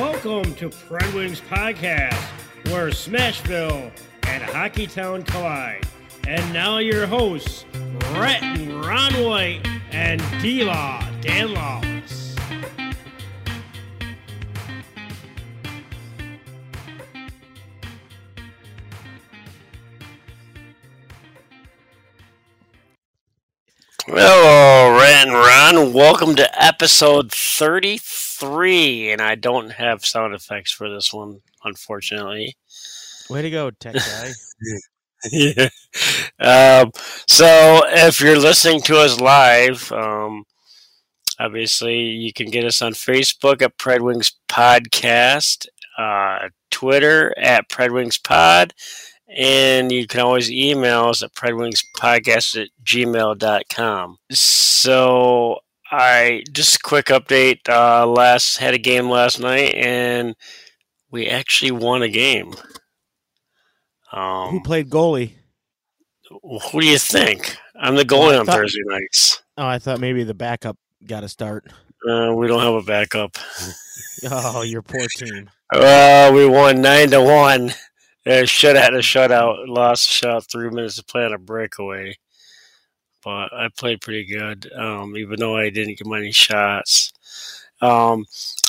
Welcome to Pred Wings Podcast, where Smashville and Hockeytown collide. And now your hosts, Rhett and Ron White and D-Law, Dan Lawless. Hello, And Welcome to episode 33. And I don't have sound effects for this one, unfortunately. Way to go, tech guy. yeah. Um, so if you're listening to us live, um, obviously you can get us on Facebook at Pred Wings Podcast, uh, Twitter at Pred Wings Pod, and you can always email us at predwingspodcast at gmail.com. So I just a quick update. Uh, last had a game last night, and we actually won a game. Um, Who played goalie? who do you think? I'm the goalie on thought- Thursday nights. Oh, I thought maybe the backup got a start. Uh, we don't have a backup. Oh, your poor team. Uh, we won nine to one. Uh, should have had a shutout. Lost a shot. Three minutes to play on a breakaway. But I played pretty good, um, even though I didn't get many shots. Um,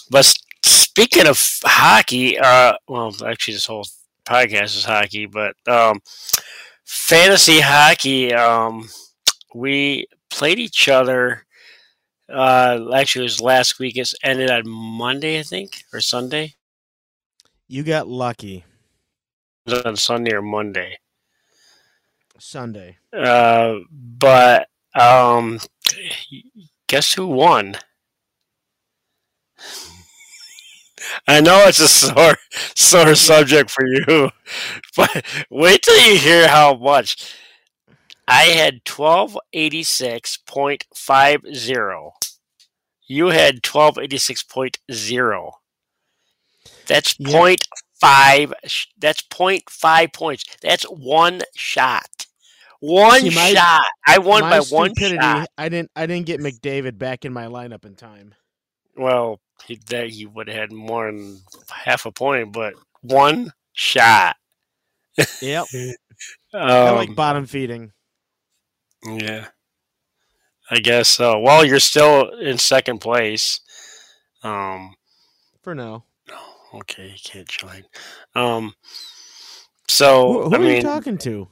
but speaking of hockey, uh, well, actually, this whole podcast is hockey, but um, fantasy hockey. Um, we played each other. Uh, actually, it was last week. It ended on Monday, I think, or Sunday. You got lucky. It was on Sunday or Monday. Sunday. Uh, but um, guess who won? I know it's a sore, sore subject for you, but wait till you hear how much. I had twelve eighty six point five zero. You had twelve eighty six point zero. That's Yeah. point five. That's point five points. That's one shot. One See, my- shot. I won by one shot. I didn't. I didn't get McDavid back in my lineup in time. Well, he, that he would have had more than half a point, but one shot. Yep. Um, I like bottom feeding. yeah, I guess so. Well, you're still in second place. Um, For now. No, okay, you can't join. Um, so Who, who I are you talking to?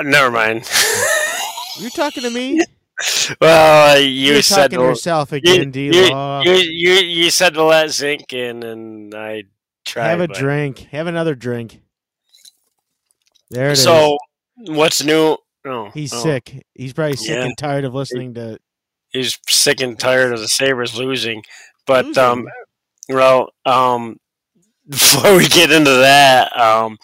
Uh, never mind. You're talking to me. well, you You're said talking to yourself you, again, D. you, Law. you, you, you said to let Zink in, and I tried. Have a but- drink. Have another drink. There it is. So, what's new? Oh, He's oh, sick. He's probably sick Yeah. and tired of listening to. He's sick and tired of the Sabres losing. But Losing. um, well, um, before we get into that, um,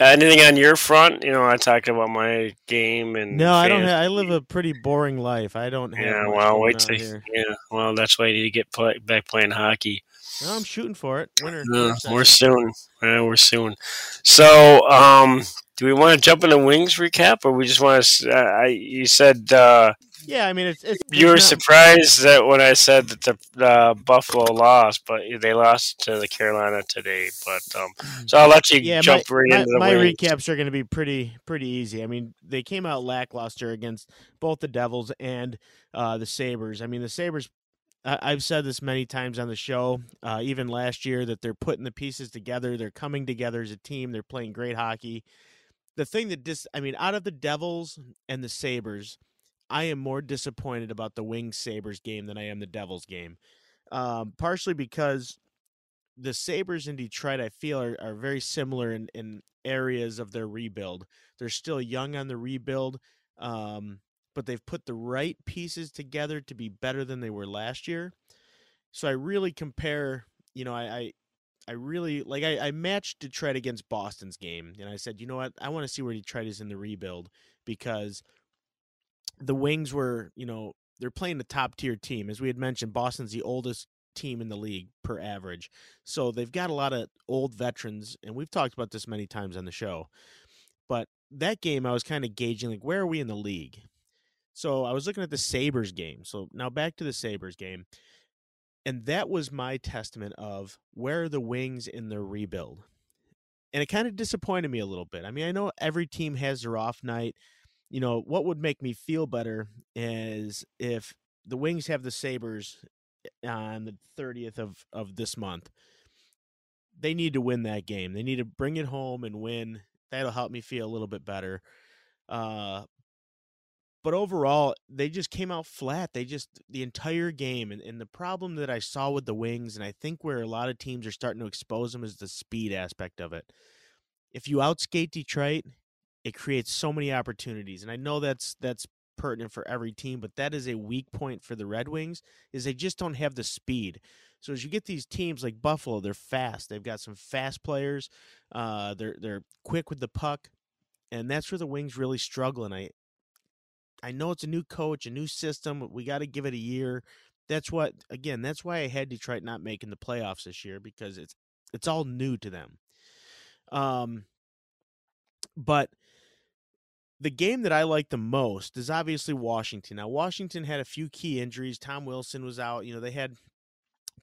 anything on your front? You know, I talked about my game and No, I don't. fantasy. Ha- I live a pretty boring life. I don't have. Yeah, well, wait till here. yeah. Well, that's why I need to get play, back playing hockey. No, I'm shooting for it. Winter. Uh, we're soon. Yeah, we're soon. So, um, do we want to jump into wings recap, or we just want to? Uh, I you said uh, Yeah, I mean it's it's. you were surprised that when I said that the uh, Buffalo lost, but they lost to the Carolina today. But um, so I'll let you Yeah, jump my, right my, into the my wings. recaps are going to be pretty pretty easy. I mean, they came out lackluster against both the Devils and uh, the Sabres. I mean, the Sabres. I, I've said this many times on the show, uh, even last year, that they're putting the pieces together. They're coming together as a team. They're playing great hockey. The thing that dis, I mean, out of the Devils and the Sabres, I am more disappointed about the Wings Sabres game than I am the Devils game. Um, partially because the Sabres in Detroit, I feel, are, are very similar in, in areas of their rebuild. They're still young on the rebuild, um, but they've put the right pieces together to be better than they were last year. So I really compare, you know, I, I I really like I, I matched Detroit against Boston's game, and I said, you know what, I want to see where Detroit is in the rebuild because the Wings were, you know, they're playing the top tier team. As we had mentioned, Boston's the oldest team in the league per average. So they've got a lot of old veterans, and we've talked about this many times on the show. But that game, I was kind of gauging like, where are we in the league? So I was looking at the Sabres game. So now back to the Sabres game. and that was my testament of where are the wings in their rebuild and it kind of disappointed me a little bit i mean i know every team has their off night you know what would make me feel better is if the wings have the sabres eh, on the 30th of of this month they need to win that game. They need to bring it home and win. That'll help me feel a little bit better uh but overall they just came out flat. They just the entire game and, and the problem that i saw with the wings and i think where a lot of teams are starting to expose them is the speed aspect of it. If you outskate detroit it creates so many opportunities and i know that's that's pertinent for every team but that is a weak point for the red wings is they just don't have the speed so as you get these teams like buffalo they're fast they've got some fast players uh, they're they're quick with the puck and that's where the wings really struggle and i I know it's a new coach, a new system. We got to give it a year. That's what again, that's why I had Detroit not making the playoffs this year because it's it's all new to them. Um but the game that I like the most is obviously Washington. Now Washington had a few key injuries. Tom Wilson was out. You know, they had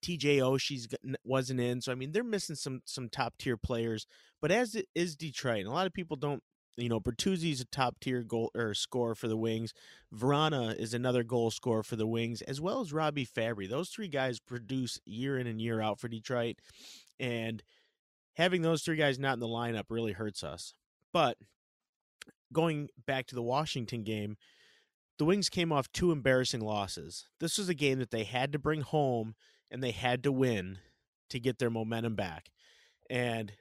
TJ Oshie's wasn't in. So I mean, they're missing some some top tier players. But as it is Detroit, and a lot of people don't you know, Bertuzzi's a top tier goal or scorer for the Wings. Vrana is another goal scorer for the Wings, as well as Robbie Fabbri. Those three guys produce year in and year out for Detroit, and having those three guys not in the lineup really hurts us. But going back to the Washington game, the Wings came off two embarrassing losses. This was a game that they had to bring home and they had to win to get their momentum back. And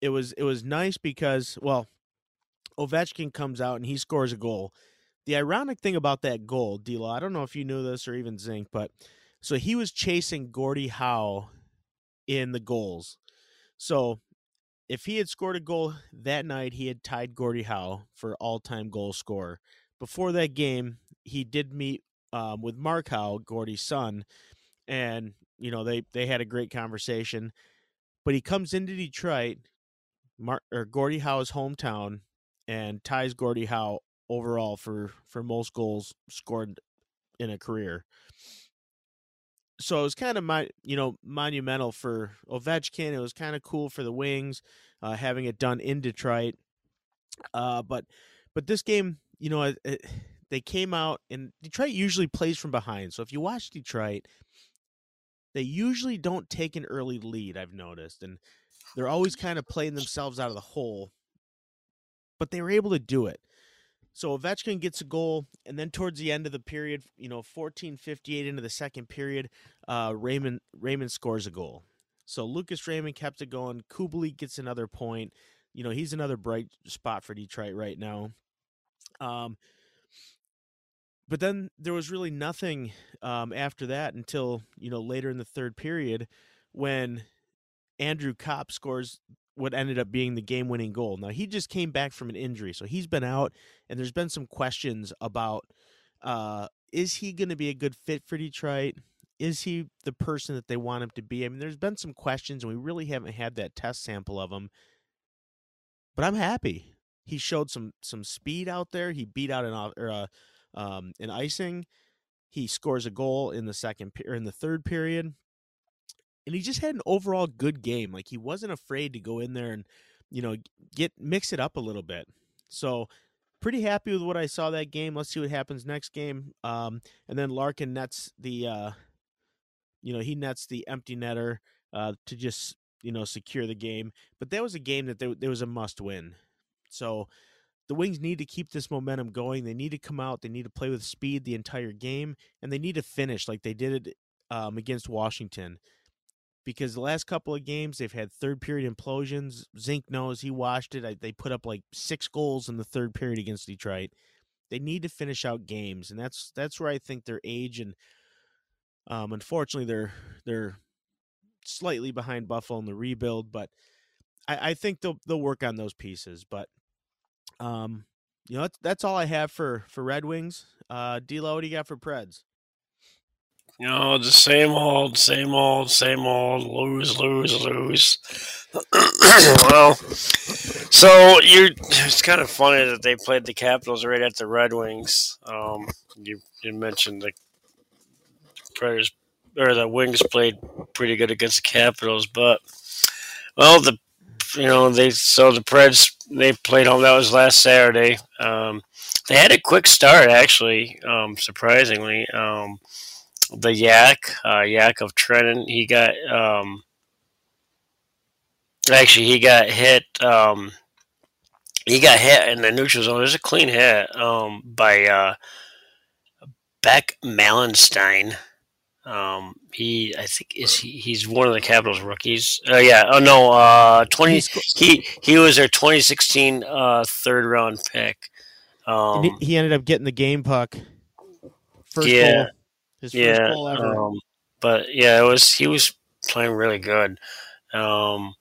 it was it was nice because well, Ovechkin comes out and he scores a goal. The ironic thing about that goal, D-Law, I don't know if you knew this or even Zink, but so he was chasing Gordie Howe in the goals. So if he had scored a goal that night, he had tied Gordie Howe for all-time goal scorer. Before that game, he did meet um, with Mark Howe, Gordie's son, and you know they they had a great conversation. But he comes into Detroit Mar- or Gordie Howe's hometown and ties Gordie Howe overall for for most goals scored in a career. So it was kind of my you know monumental for Ovechkin. It was kind of cool for the Wings uh, having it done in Detroit. Uh, but but this game, you know, it, it, they came out and Detroit usually plays from behind. So if you watch Detroit, they usually don't take an early lead. I've noticed, and they're always kind of playing themselves out of the hole, but they were able to do it. So Ovechkin gets a goal, and then towards the end of the period, you know, 14:58 into the second period, uh, Raymond Raymond scores a goal. So Lucas Raymond kept it going. Kubalik gets another point. You know, he's another bright spot for Detroit right now. Um, but then there was really nothing um, after that until you know later in the third period when Andrew Copp scores what ended up being the game winning goal. Now, he just came back from an injury, so he's been out, and there's been some questions about uh, is he going to be a good fit for Detroit? Is he the person that they want him to be? I mean, there's been some questions, and we really haven't had that test sample of him. But I'm happy. He showed some some speed out there. He beat out an or uh, um, an icing. He scores a goal in the second or in the third period and he just had an overall good game. Like he wasn't afraid to go in there and you know get mix it up a little bit. So pretty happy with what I saw that game. Let's see what happens next game. Um, and then Larkin nets the uh, you know he nets the empty netter uh, to just you know secure the game. But that was a game that there, there was a must win. So the Wings need to keep this momentum going. They need to come out. They need to play with speed the entire game, and they need to finish like they did it um, against Washington because the last couple of games they've had third period implosions. Zink knows he watched it. They put up like six goals in the third period against Detroit. They need to finish out games, and that's that's where I think their age and um, unfortunately they're they're slightly behind Buffalo in the rebuild, but I, I think they'll they'll work on those pieces. But um, you know that's, that's all I have for for Red Wings. Uh, what do you got for Preds? You know, the same old, same old, same old, lose, lose, lose. well, so you it's kind of funny that they played the Capitals right at the Red Wings. Um, you you mentioned the Predators or the Wings played pretty good against the Capitals, but well, the you know they so the Preds they played home. That was last Saturday. Um, they had a quick start actually, um, surprisingly. Um, the Yak, uh, Yakov Trenin, he got um, actually he got hit. Um, he got hit in the neutral zone. There's a clean hit um, by uh, Beck Malenstyn. Um, he, I think, is he, he's one of the Capitals rookies. Uh, yeah. Oh no. Uh, twenty. He he was their 2016 uh, third round pick. Um, he, he, ended up getting the game puck. First yeah, goal. His yeah, first goal ever. Um, but yeah, it was he was playing really good. Um,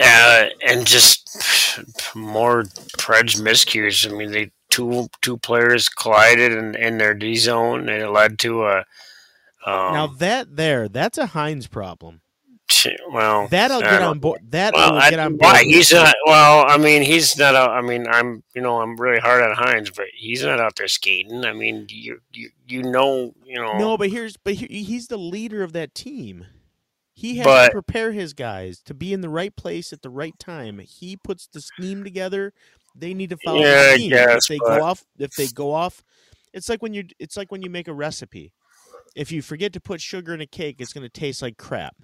uh, and just more Preds miscues. I mean, they two two players collided in, in their D zone, and it led to a. Um, now that there, that's a Hynes problem. Well, that I'll get on board. That well, I'll get on board. Why he's not? Well, I mean, he's not. Out, I mean, I'm. You know, I'm really hard on Hynes, but he's not out there skating. I mean, you you you know, you know. No, but here's but he, he's the leader of that team. He has but, to prepare his guys to be in the right place at the right time. He puts the scheme together. They need to follow yeah, the scheme. Guess, if they but... go off, if they go off, it's like when you it's like when you make a recipe. If you forget to put sugar in a cake, it's going to taste like crap.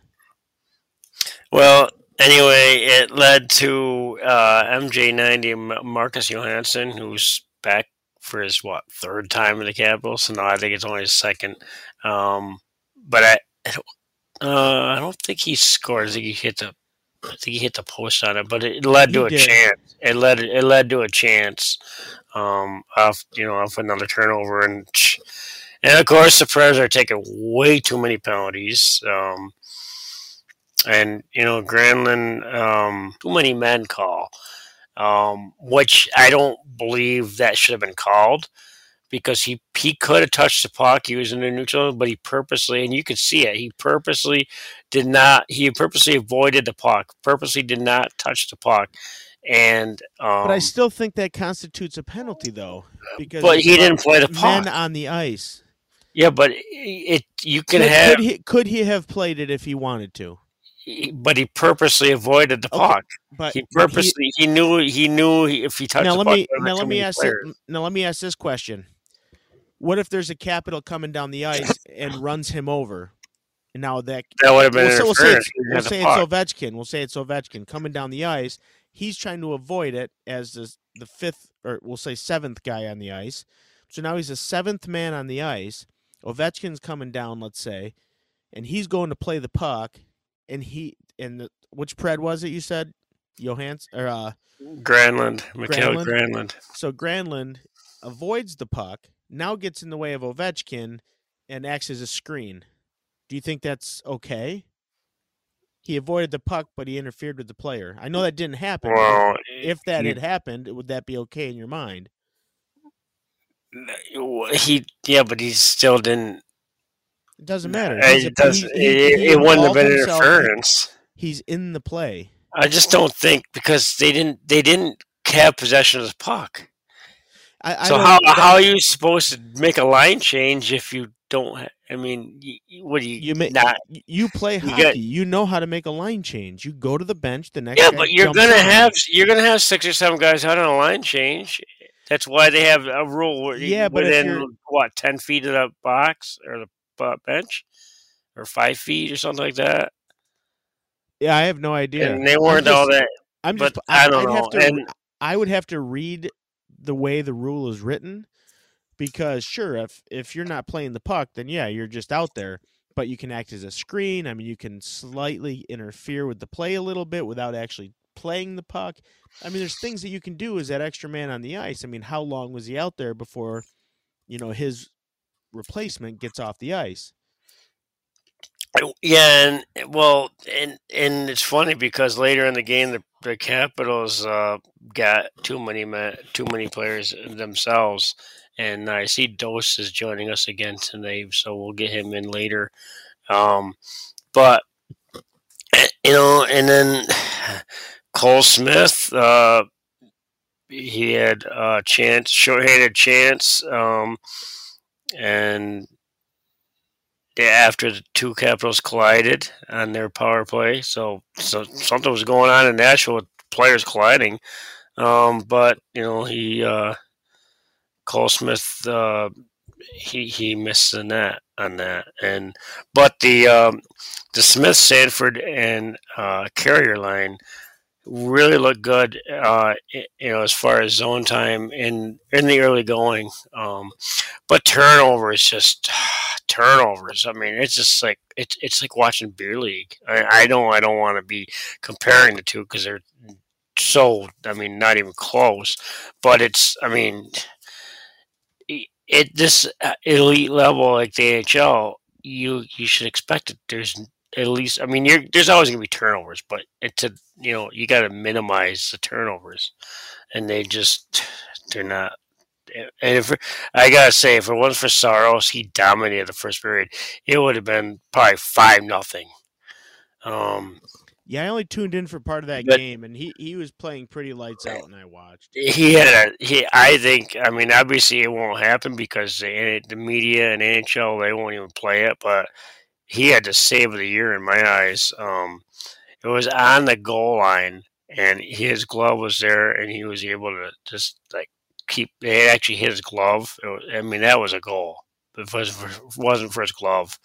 Well, anyway, it led to uh, MJ90 Marcus Johansson, who's back for his what third time in the Capitals. No, I think it's only his second. Um, but I, I don't, uh, I don't think he scored. I think he hit the. I think he hit the post on it, but it led to he a did. chance. It led. It led to a chance. Um, off you know off another turnover and. And of course, the Preds are taking way too many penalties. Um, and you know, Granlund, um, too many men call, um, which I don't believe that should have been called because he he could have touched the puck. He was in the neutral, but he purposely, and you could see it. He purposely did not. He purposely avoided the puck. Purposely did not touch the puck. And um, but I still think that constitutes a penalty, though, because but he didn't play the puck. Men on the ice. Yeah, but it you can could, have. Could he, could he have played it if he wanted to? But he purposely avoided the okay, puck. But he purposely he, he, knew he knew if he touched now the let me now let me ask it, now let me ask this question: what if there's a capital coming down the ice and runs him over? And now that that would have been we'll, we'll say, it's, we'll say it's Ovechkin. We'll say it's Ovechkin coming down the ice. He's trying to avoid it as the the fifth or we'll say seventh guy on the ice. So now he's the seventh man on the ice. Ovechkin's coming down, let's say, and he's going to play the puck. And he and the, which pred was it? You said Johans or uh, Granlund, Granlund. Granlund. So Granlund avoids the puck now gets in the way of Ovechkin and acts as a screen. Do you think that's okay? He avoided the puck, but he interfered with the player. I know that didn't happen. Well, if that he, had happened, would that be okay in your mind? He, yeah, but he still didn't. It doesn't matter. It, does, he, he, it wouldn't have been interference. He's in the play. I just don't think because they didn't. They didn't have possession of the puck. I, I so how how are you supposed to make a line change if you don't? I mean, what do you? You may, not? You play hockey. You, got, you know how to make a line change. You go to the bench. The next yeah, but you're gonna have you're gonna have six or seven guys out on a line change. That's why they have a rule where yeah, but within what ten feet of the box or the bench, or five feet or something like that. Yeah, I have no idea. And they weren't just, all that. I'm just. I, I don't I'd know. To, and, I would have to read the way the rule is written because sure if if you're not playing the puck then yeah you're just out there but you can act as a screen i mean you can slightly interfere with the play a little bit without actually playing the puck i mean there's things that you can do as that extra man on the ice i mean how long was he out there before you know his replacement gets off the ice yeah, and well, and and it's funny because later in the game, the the Capitals uh, got too many men, too many players themselves, and I see Dose is joining us again tonight, so we'll get him in later. Um, but you know, and then Cole Smith, uh, he had a chance, short-handed chance, um, and after the two Capitals collided on their power play. So, so something was going on in Nashville with players colliding. Um, but you know, he uh, Cole Smith uh, he he missed the net on that, and but the um, the Smith Sanford and uh, Carrier line really looked good. Uh, you know, as far as zone time in in the early going, um, but turnovers just turnovers. I mean, it's just like it's it's like watching beer league. I, I don't I don't want to be comparing the two because they're so I mean not even close. But it's I mean at this uh, elite level like the NHL, you you should expect it. There's at least I mean there's always going to be turnovers, but it's a you know you got to minimize the turnovers, and they just they're not. And if I gotta say, if it wasn't for Saros, he dominated the first period. It would have been probably five nothing. Um, yeah, I only tuned in for part of that but, game, and he, he was playing pretty lights out and I watched. He had a he. I think. I mean, obviously, it won't happen because the the media and NHL they won't even play it. But he had the save of the year in my eyes. Um, it was on the goal line, and his glove was there, and he was able to just like keep. It actually hit his glove. Was, I mean, that was a goal. It was wasn't for his glove,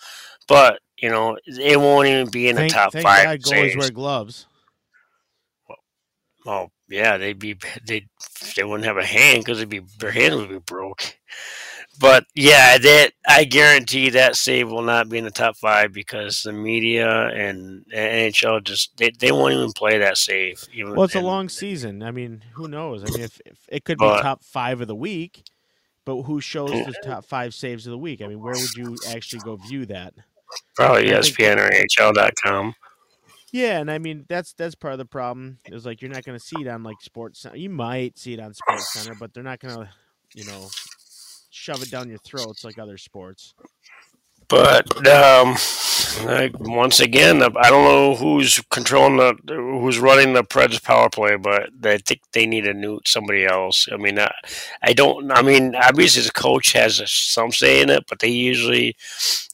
but you know, it won't even be in thank, the top thank five. God goalies wear gloves. Well, well, yeah, they'd be they they wouldn't have a hand because they'd be their hand would be broke. But yeah, that I guarantee that save will not be in the top five because the media and NHL just they, they won't even play that save. Even, well, it's and, a long season. I mean, who knows? I mean, if, if it could be but, top five of the week, but who shows the top five saves of the week? I mean, where would you actually go view that? Probably ESPN or NHL.com. Yeah, and I mean that's that's part of the problem. Is like you're not going to see it on like Sports Center. You might see it on Sports Center, but they're not going to, you know, shove it down your throats like other sports. But um, I, once again, I don't know who's controlling the, who's running the Preds power play, but I think they need a new somebody else. I mean, I, I don't. I mean, obviously the coach has some say in it, but they usually,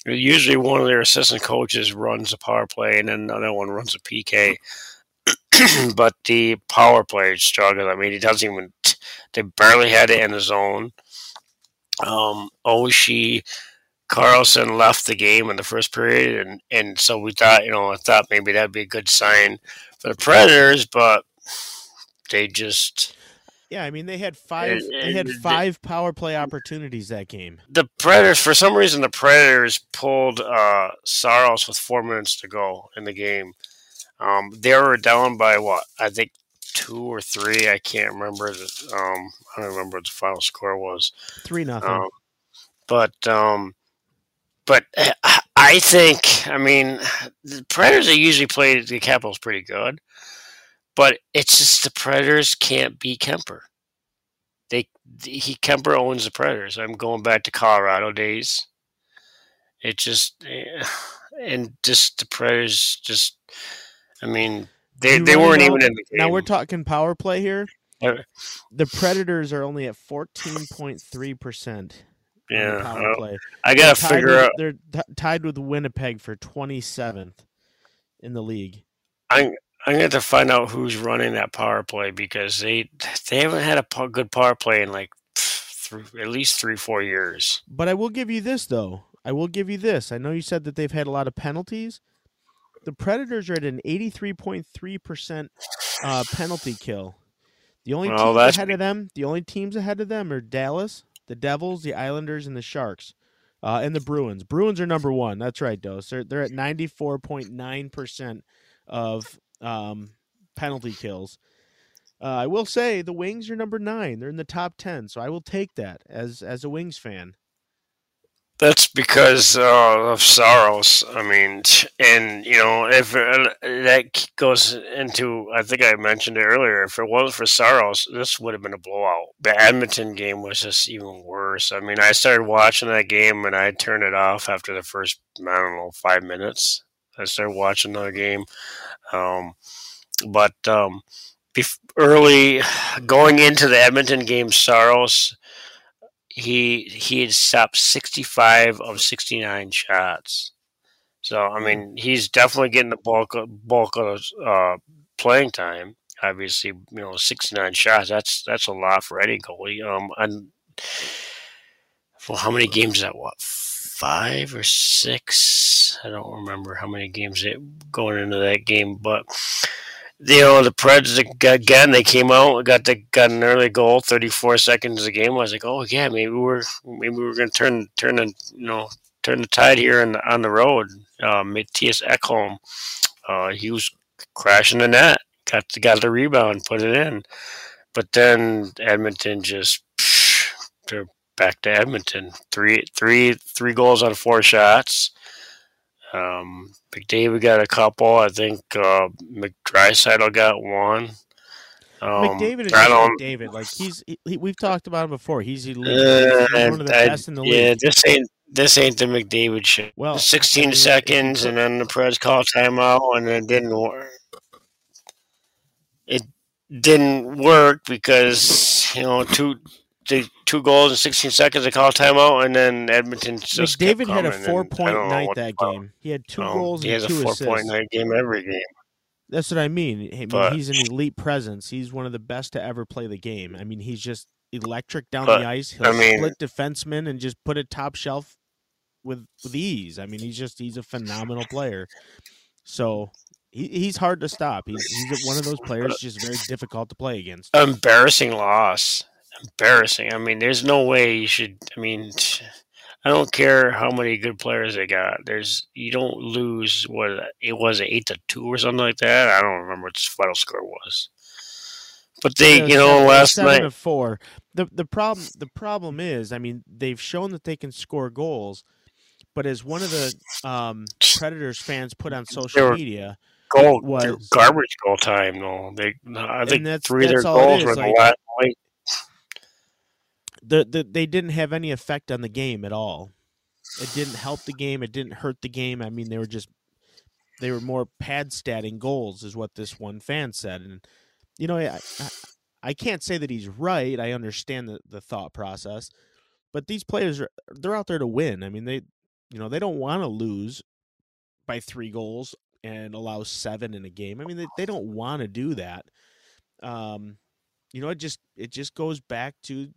usually one of their assistant coaches runs the power play, and then another one runs the PK. but the power play is struggling. I mean, he doesn't even. They barely had it in the zone. Um, Oshie Carlson left the game in the first period, and, and so we thought, you know, I thought maybe that'd be a good sign for the Predators, but they just. Yeah, I mean they had five. they had five power play opportunities that game. The Predators, for some reason, the Predators pulled uh, Saros with four minutes to go in the game. Um, they were down by what I think two or three. I can't remember. um, I don't remember what the final score was. Three nothing. Um, but um, but uh, I think, I mean, the Predators are usually play the Capitals pretty good, but it's just the Predators can't beat Kuemper. They he Kuemper owns the Predators. I'm going back to Colorado days. It just eh, and just the Predators just. I mean, they they weren't know, even in the game. Now we're talking power play here. Uh, the Predators are only at fourteen point three percent yeah, power play. I gotta figure with, out. They're t- tied with Winnipeg for 27th in the league. I'm I'm going to find out who's running that power play because they they haven't had a good power play in like at least three four years. But I will give you this though. I will give you this. I know you said that they've had a lot of penalties. The Predators are at an 83.3 percent uh, penalty kill. The only well, teams ahead of them, the only teams ahead of them are Dallas, the Devils, the Islanders, and the Sharks. Uh, and the Bruins. Bruins are number one. That's right, Dose. They're, they're at 94.9% of um, penalty kills. Uh, I will say the Wings are number nine. They're in the top 10. So I will take that as, as a Wings fan. That's because uh, of Saros. I mean, and you know, if uh, that goes into, I think I mentioned it earlier. If it wasn't for Saros, this would have been a blowout. The Edmonton game was just even worse. I mean, I started watching that game and I turned it off after the first, I don't know, five minutes. I started watching the game, um, but um, early going into the Edmonton game, Saros he he had stopped 65 of 69 shots. So I mean, he's definitely getting the bulk of, bulk of uh, playing time. Obviously, you know, 69 shots. That's that's a lot for any goalie. Um, and well, how many games is that? What five or six? I don't remember how many games it going into that game, but you know, the Preds again, they came out, got the got an early goal, thirty four seconds of the game. I was like, oh yeah, maybe we're maybe we're gonna turn turn the you know turn the tide here on the, on the road. Uh, Mattias Ekholm, uh, he was crashing the net, got the, got the rebound, put it in, but then Edmonton just they're back to Edmonton. Three three three goals on four shots. Um, McDavid got a couple. I think uh, McDrysaddle got one. Um, McDavid is McDavid. Like he's he, we've talked about him before. He's elite. Uh, he's one of the I, best in the yeah, league. this ain't this ain't the McDavid shit. Well, 16 I mean, seconds, and then the Preds call timeout, and it didn't work. It didn't work because you know two the two goals in 16 seconds. They call timeout, and then Edmonton just McDavid had a four point night that game. He had two um, goals He and has a four assists. point night game every game. That's what I mean. I mean, But- he's an elite presence. He's one of the best to ever play the game. I mean, he's just electric down But, the ice. He'll I mean- split defensemen and just put it top shelf with with ease. I mean, he's just he's a phenomenal player. So he, he's hard to stop. He's he's one of those players just very difficult to play against. Embarrassing loss. Embarrassing. I mean, there's no way you should. I mean, I don't care how many good players they got. There's you don't lose what it was eight to two or something like that. I don't remember what the final score was. But they, Yeah, you know, seven- last seven night. to four. The the problem the problem is, I mean, they've shown that they can score goals, but as one of the um, Predators fans put on social media, goal was- garbage goal time though. They I think that's- three of their that's goals were the last the, the they didn't have any effect on the game at all. It didn't help the game. It didn't hurt the game. I mean, they were just they were more pad statting goals, is what this one fan said. And you know, I I, I can't say that he's right. I understand the, the thought process, but these players are they're out there to win. I mean, they you know they don't want to lose by three goals and allow seven in a game. I mean, they, they don't want to do that. Um, you know, it just it just goes back to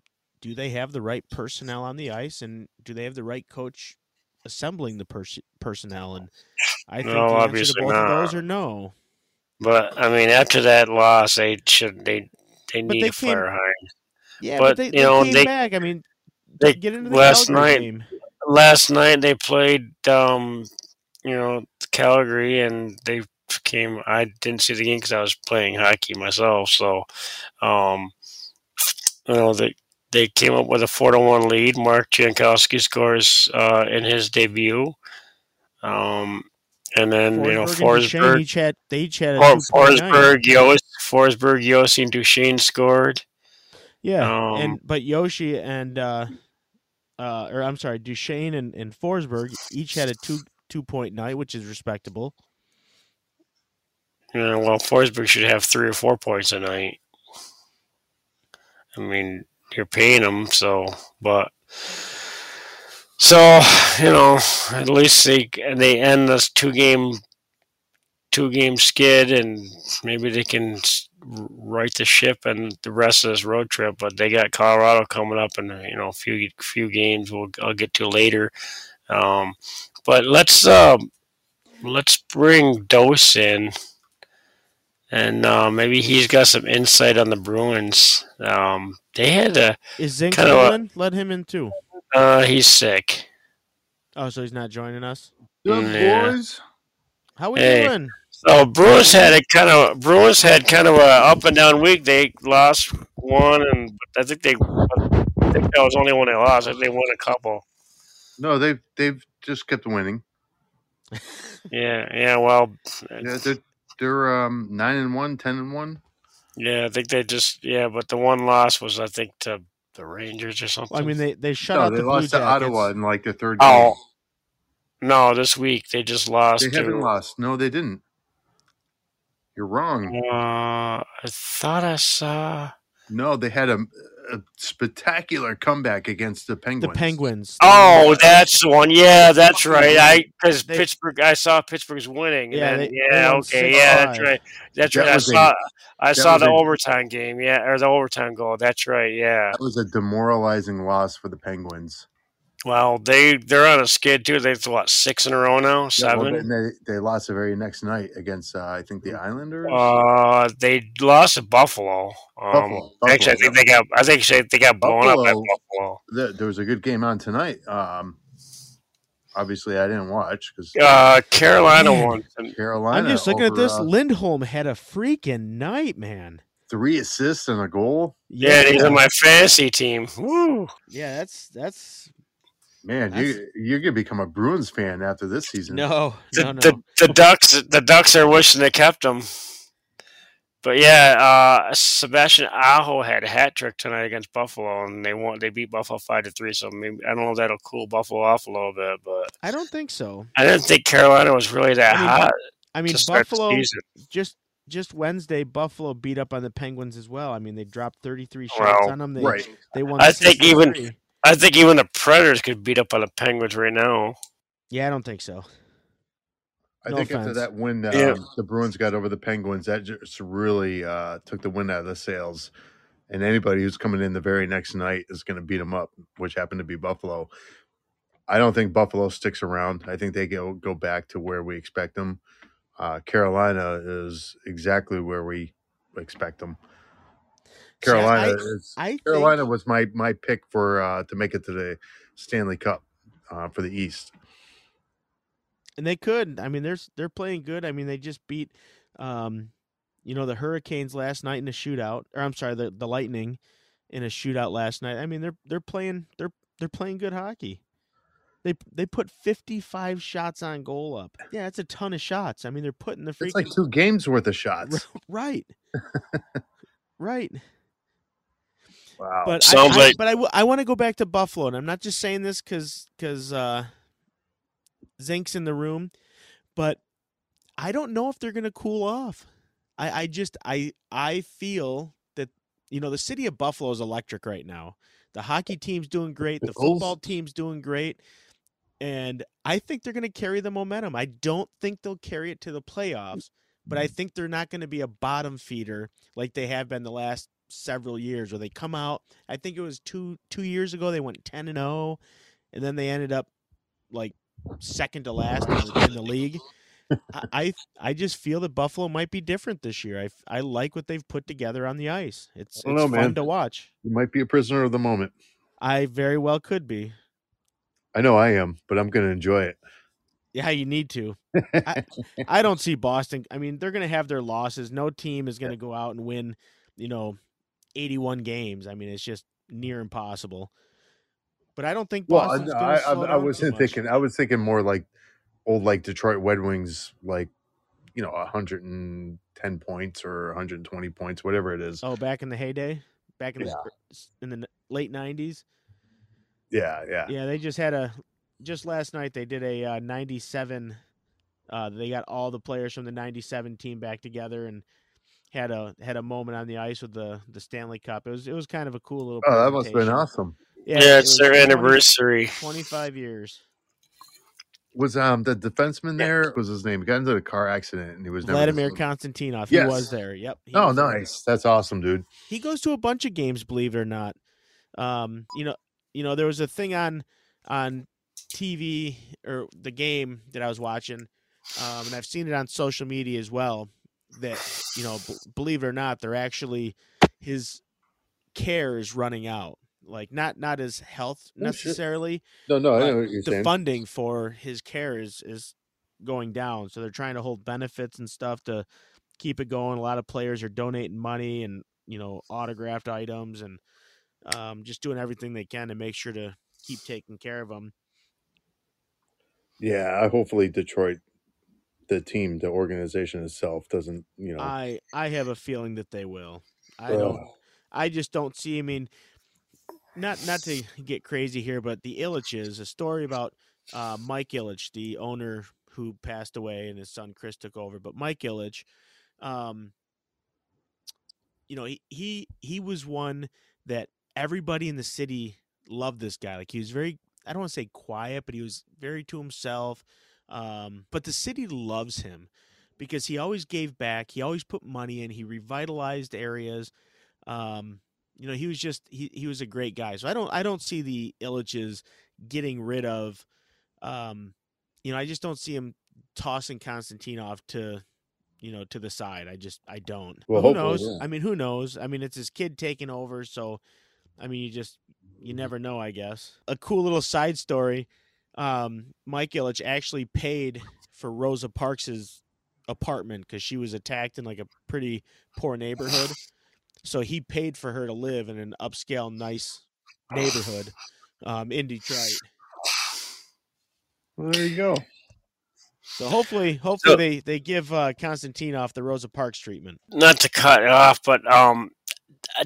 do they have the right personnel on the ice and do they have the right coach assembling the pers- personnel? And I think No, the answer to both not. of those are no. but I mean after that loss they should they they But need they to came- fire high. Yeah, But, but, they, you they know, came they- back. I mean, they- get into the last Calgary night- game. Last night they played um you know Calgary and they came I didn't see the game because I was playing hockey myself so um you know they they came up with a four to one lead. Mark Jankowski scores uh, in his debut, um, and then you know Forsberg each had they each had a For, 2.9. Forsberg, Yos, Forsberg, Josi, and Duchene scored. Yeah, Um, and but Josi and uh, uh, or I'm sorry, Duchene and, and Forsberg each had a two two point night, which is respectable. Know, well, Forsberg should have three or four points a night. I mean, you're paying them. so but so you know, at least they they end this two game two game skid, and maybe they can right the ship and the rest of this road trip. But they got Colorado coming up and you know a few few games. We'll I'll get to later. Um, but let's um, let's bring Dose in and uh, maybe he's got some insight on the Bruins. Um, they had a Is Zink Kinda a- Let him in too. uh, he's sick. Oh, so he's not joining us. Good Yeah. boys. How we Hey. doing? So Bruins had a kind of Bruins had kind of a up and down week. They lost one, and I think they I think that was only one they lost. I think they won a couple. No, they've they've just kept winning. Yeah, yeah. Well, Yeah, they're they're um nine and one, ten and one. yeah. I think they just yeah, but the one loss was I think to the Rangers or something. I mean, they they shut No, out they the Blue lost to Ottawa in like the third Oh, game. no, this week they just lost. They to, haven't lost. No, they didn't. You're wrong. Uh, I thought I saw. No, they had a, a spectacular comeback against the Penguins. The Penguins. Penguins. Oh, that's the one. Yeah, that's right. I because Pittsburgh, I saw Pittsburgh's winning. And Yeah, then, they- they yeah, won okay, yeah, that's right. That's That right. I saw, I saw the a- overtime game. Yeah, or the overtime goal. That's right. Yeah. That was a demoralizing loss for the Penguins. Well, they they're on a skid too. They've what six in a row now, Yeah, well, seven. they, they lost the very next night against, uh, I think, the Islanders. Uh, they lost to Buffalo. Um, Buffalo, Actually, I think they got. I think they- they got blown up by Buffalo- Buffalo. there, there was a good game on tonight. Um, obviously, I didn't watch because Uh, Carolina Man. won. Carolina. I'm just looking at this. uh, Lindholm had a freaking night, man. three assists and a goal. Yeah, he's on my fantasy team. Woo! Yeah, that's that's Man, you you're gonna become a Bruins fan after this season. no, The, no, no. the the Ducks the Ducks are wishing they kept him. But yeah, uh, Sebastian Aho had a hat trick tonight against Buffalo, and they won. They beat Buffalo five to three. So maybe I don't know if that'll cool Buffalo off a little bit, but I don't think so. I didn't think Carolina was really that I mean, hot I mean, to start Buffalo the season. just just Wednesday, Buffalo beat up on the Penguins as well. I mean, they dropped 33 shots Well, on them. They Right. they won. I think even- 6-3. I think even the Predators could beat up on the Penguins right now. Yeah, I don't think so. I No think after that win, um, Yeah. the Bruins got over the Penguins. That just really uh, took the wind out of the sails. And anybody who's coming in the very next night is going to beat them up, which happened to be Buffalo. I don't think Buffalo sticks around. I think they go go back to where we expect them. Uh, Carolina is exactly where we expect them. Carolina I- is I think, Carolina was my my pick for uh, to make it to the Stanley Cup uh, for the East. and they could. I mean, they're they're playing good. I mean, they just beat, um, you know, the Hurricanes last night in a shootout. Or I'm sorry, the the Lightning in a shootout last night. I mean, they're they're playing they're they're playing good hockey. They they put 55 shots on goal up. Yeah, it's a ton of shots. I mean, they're putting the freaking It's like two games worth of shots. right, right. Wow. But Sounds I, I, like- but I, w- I want to go back to Buffalo, and I'm not just saying this because because uh, Zink's in the room, but I don't know if they're going to cool off. I, I just I I feel that you know the city of Buffalo is electric right now. The hockey team's doing great. The football team's doing great. And I think they're going to carry the momentum. I don't think they'll carry it to the playoffs, but I think they're not going to be a bottom feeder like they have been the last several years where they come out. I think it was two two years ago they went ten and zero, and then they ended up like second to last in the, league. I, I I just feel that Buffalo might be different this year. I, I like what they've put together on the ice. It's it's know, fun man. to watch. You might be a prisoner of the moment. I very well could be. I know I am, but I'm going to enjoy it. Yeah, you need to. I, I don't see Boston. I mean, they're going to have their losses. No team is going to go out and win, you know, 81 games. I mean, it's just near impossible. But I don't think well, I, I, I, I wasn't thinking. I was thinking more like old, like Detroit Red Wings, like you know, 110 points or 120 points, whatever it is. Oh, back in the heyday, back in the Yeah. s- in the late 90s. Yeah, yeah, Yeah, they just had a just last night they did a uh, 97 uh they got all the players from the 97 team back together and had a had a moment on the ice with the the Stanley Cup. It was it was kind of a cool little Oh, that must have been awesome. Yeah, it it's was their 20 anniversary. 25 years. Was um the defenseman there? What was his name? He got into a car accident and he was Vladimir disclosed. Konstantinov. He was there. Yep. Oh, was there. nice. That's awesome, dude. He goes to a bunch of games, believe it or not. Um, you know, you know, there was a thing on on TV or the game that I was watching, um, and I've seen it on social media as well. That you know, b- believe it or not, they're actually his care is running out. Like not not his health Oh, necessarily, No, no, I know what you're the saying. funding for his care is is going down. So they're trying to hold benefits and stuff to keep it going. A lot of players are donating money and you know autographed items and um, just doing everything they can to make sure to keep taking care of them. Yeah, hopefully Detroit, the team, the organization itself, doesn't you know. I I have a feeling that they will. I don't. I just don't see. I mean, not not to get crazy here, but the Ilitches, a story about uh, Mike Ilitch, the owner who passed away, and his son Chris took over. But Mike Ilitch, um, you know, he, he he was one that everybody in the city loved this guy. Like he was very I don't want to say quiet, but he was very to himself. Um, but the city loves him because he always gave back. He always put money in. He revitalized areas. Um, you know, he was just he, he was a great guy. So I don't I don't see the Ilitches getting rid of um, you know, I just don't see him tossing Konstantinov to you know to the side. I just I don't. Well, who knows? yeah. I mean, who knows? I mean, it's his kid taking over, so I mean, you just you never know. I guess a cool little side story. Um, Mike Ilitch actually paid for Rosa Parks's apartment because she was attacked in like a pretty poor neighborhood. So he paid for her to live in an upscale, nice neighborhood um, in Detroit. Well, there you go. So hopefully, hopefully So- they they give uh, off the Rosa Parks treatment. not to cut it off, but um,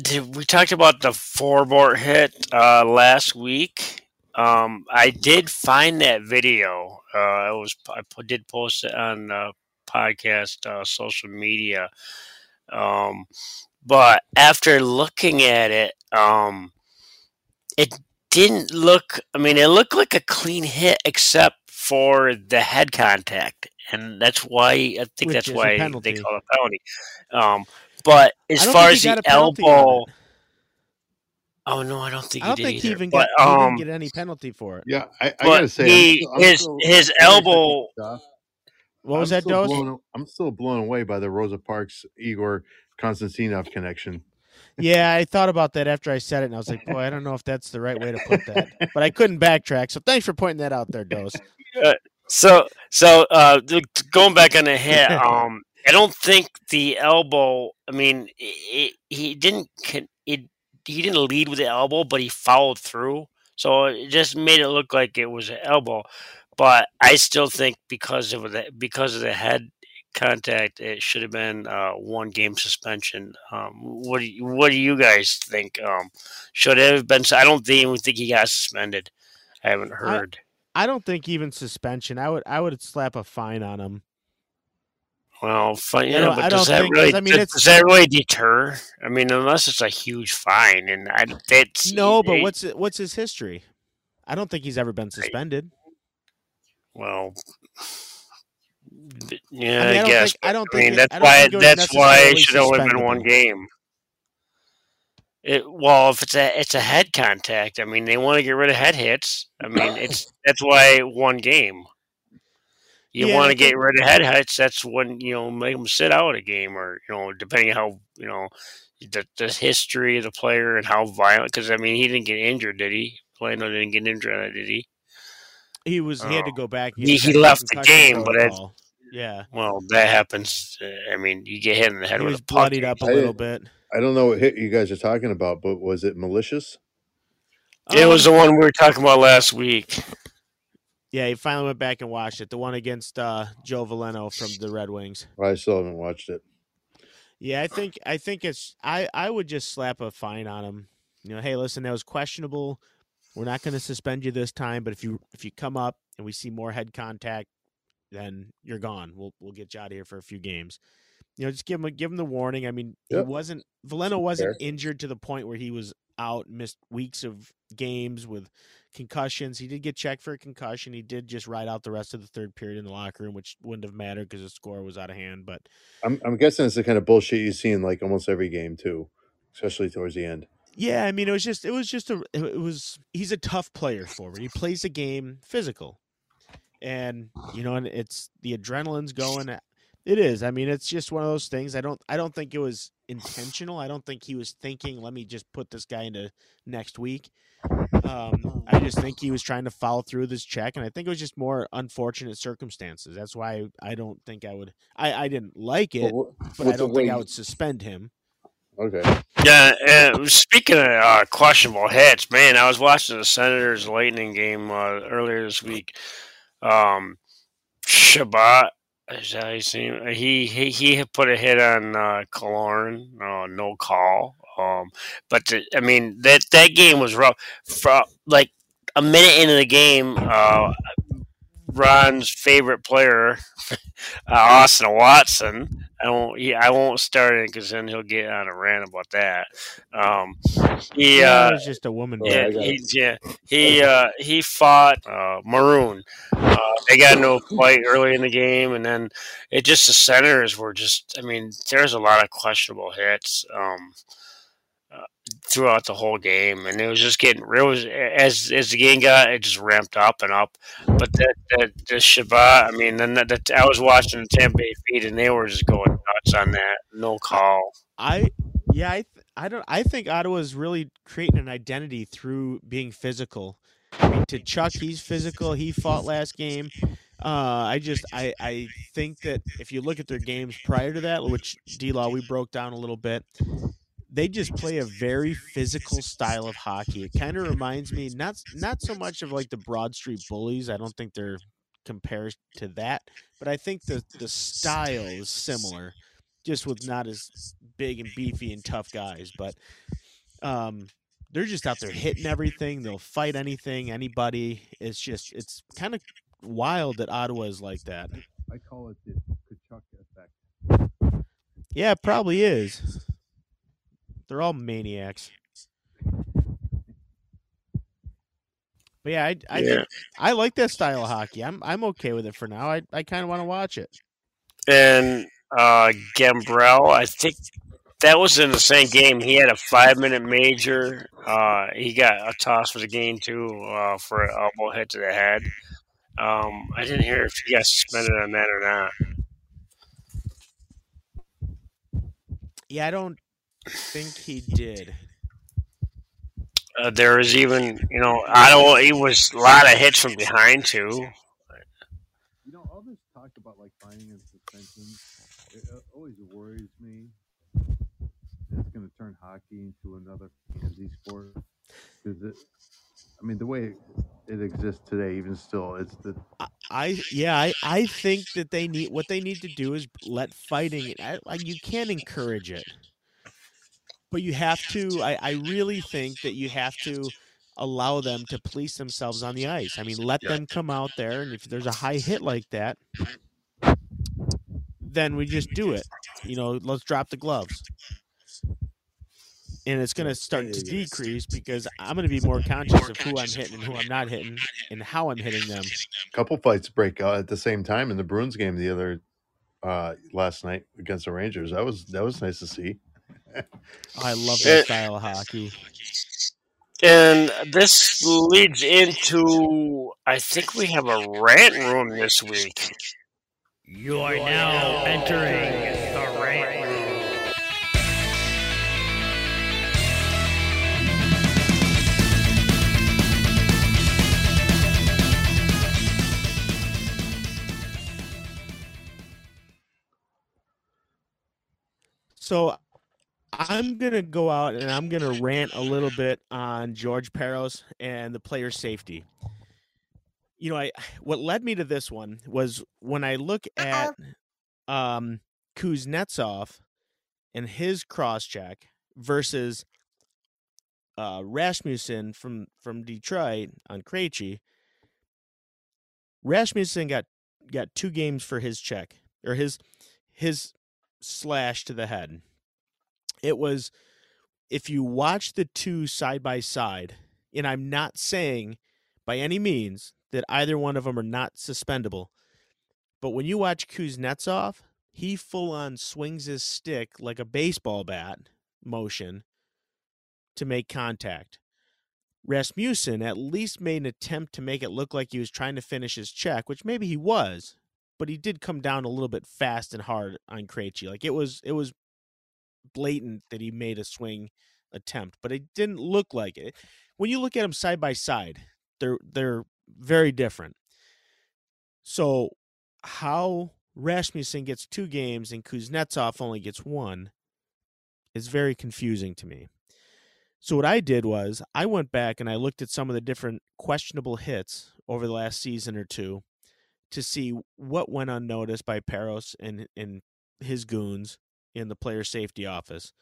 did, we talked about the four board hit uh, last week. Um, I did find that video. Uh, I was I did post it on uh, podcast uh, social media. Um, but after looking at it, um, it didn't look. I mean, it looked like a clean hit, except for the head contact, and that's why I think Which that's why they call it penalty. Um, but as far as the elbow. Oh no, I don't think I don't he did think he even but, got he um, didn't get any penalty for it. Yeah, I, I But gotta say, I'm I'm his- still- his elbow- What was I'm that, Dose? blown- I'm still blown away by the Rosa Parks Igor Konstantinov connection. Yeah, I thought about that after I said it, and I was like, boy, I don't know if that's the right way to put that. But I couldn't backtrack, so thanks for pointing that out there, Dose. So, so uh, going back on the hit, um, I don't think the elbow. I mean, it, he didn't. con- It, he didn't lead with the elbow, but he followed through. So it just made it look like it was an elbow. But I still think because of the because of the head contact, it should have been uh, one game suspension. Um, what do you, what do you guys think? Um, should it have been? I don't even think he got suspended. I haven't heard. I don't think even suspension. I would I would slap a fine on him. Well, fine, I yeah, don't- but does that think- really I mean, does, that really deter? I mean, unless it's a huge fine, and I, that's No, but it- what's what's his history? I don't think he's ever been suspended. well, mm. I yeah, mean, I, I guess. think- I don't but, I mean, think that's I why think that's why it should have only been one game. It, well, if it's a it's a head contact, I mean, they want to get rid of head hits. I mean, it's that's why one game. You Yeah, want to get rid of head hits. That's when you know make them sit out a game, or you know, depending how you know the, the history of the player and how violent. Because I mean, he didn't get injured, did he? Plano didn't get injured, did he? He was he had to Oh. go back. and He- he left the game, but it's- protocol. yeah, Well, that happens. Uh, I mean, you get hit in the head he with was a puck. bloodied up a I little bit. I don't know what hit you guys are talking about, but was it malicious? It was Um, the one we were talking about last week. Yeah. He finally went back and watched it. The one against uh, Joe Veleno from the Red Wings. I still haven't watched it. Yeah, I think I think it's I I would just slap a fine on him. You know, hey, listen, that was questionable. We're not going to suspend you this time, but if you if you come up and we see more head contact, then you're gone. We'll we'll get you out of here for a few games. You know, just give him give him the warning. I mean, Yep. he wasn't Veleno wasn't Fair. injured to the point where he was out, missed weeks of games with concussions. He did get checked for a concussion. He did just ride out the rest of the third period in the locker room, which wouldn't have mattered because the score was out of hand. But I'm, I'm guessing it's the kind of bullshit you see in like almost every game too, especially towards the end. Yeah, I mean, it was just it was just a it was he's a tough player for forward. He plays the game physical, and you know, and it's the adrenaline's going. It is. I mean, it's just one of those things. I don't I don't think it was intentional. I don't think he was thinking, let me just put this guy into next week. Um, I just think he was trying to follow through this check, and I think it was just more unfortunate circumstances. That's why I don't think I would. I I didn't like it, But, wh- but I don't think I would suspend him. Okay. Yeah, and speaking of uh, questionable hits, man, I was watching the Senators Lightning game uh, earlier this week. Um, Chabot, that see? He he he put a hit on uh, Killorn, uh, no call. Um, but I mean that that game was rough. From like a minute into the game, uh, Ron's favorite player, uh, Austin Watson. I won't. He, I won't start it because then he'll get on a rant about that. Um, he uh, was just a woman. Yeah, I yeah, got he, yeah, he uh, he fought uh, Maroon. Uh, they got into a fight early in the game, and then it just the Senators were just. I mean, there's a lot of questionable hits um, throughout the whole game, and it was just getting. It was as as the game got, it just ramped up and up. But that that the Chabot, I mean, then that, I was watching the Tampa Bay feed, and they were just going nuts on that no call. I yeah, I th- I don't I think Ottawa's really creating an identity through being physical. I mean, Tkachuk, he's physical. He fought last game. Uh, I just I I think that if you look at their games prior to that, which D-Law we broke down a little bit, they just play a very physical style of hockey. It kind of reminds me not not so much of like the Broad Street Bullies. I don't think they're compared to that, but I think the the style is similar, just with not as big and beefy and tough guys. But um, they're just out there hitting everything. They'll fight anything, anybody. It's just it's kind of wild that Ottawa is like that. I call it the Tkachuk effect. Yeah, it probably is. They're all maniacs. But yeah, I I, Yeah. I like that style of hockey. I'm I'm okay with it for now. I, I kind of want to watch it. and uh, Gambrell. I think that was in the same game. He had a five minute major. Uh, he got a toss for the game too uh, for an elbow hit to the head. Um, I didn't hear if he got suspended on that or not. Yeah, I don't think he did. Uh, there was even, you know, Ottawa. He was a lot of hits from behind too. You know, all this talk about like finding and suspensions, it uh, always worries me. It's going to turn hockey into another fantasy sport because it. I mean, the way it exists today, even still, it's the I, I yeah, I, I think that they need what they need to do is let fighting. I, like you can't encourage it, but you have to. I, I really think that you have to allow them to police themselves on the ice. I mean, let them come out there, and if there's a high hit like that, then we just do it. You know, let's drop the gloves. And it's going to start to decrease because I'm going to be more conscious of who I'm hitting and who I'm not hitting and how I'm hitting them. A couple fights break out at the same time in the Bruins game the other uh last night against the Rangers. That was that was nice to see. I love that style of hockey. And this leads into, I think we have a rant room this week. You are now entering the rant room. So I'm gonna go out and I'm gonna rant a little bit on George Parros and the player safety. You know, I what led me to this one was when I look at um Kuznetsov and his cross check versus uh Rasmussen from from Detroit on Krejci. Rasmussen got got two games for his check or his his slash to the head. It was if you watch the two side by side, and I'm not saying by any means that either one of them are not suspendable, but when you watch Kuznetsov, he full on swings his stick like a baseball bat motion to make contact. Rasmussen at least made an attempt to make it look like he was trying to finish his check, which maybe he was, but he did come down a little bit fast and hard on Krejci. Like it was it was blatant that he made a swing attempt, but it didn't look like it. When you look at them side by side, they're they're very different. So how Rasmussen gets two games and Kuznetsov only gets one is very confusing to me. So what I did was I went back and I looked at some of the different questionable hits over the last season or two to see what went unnoticed by Parros and and his goons in the player safety office.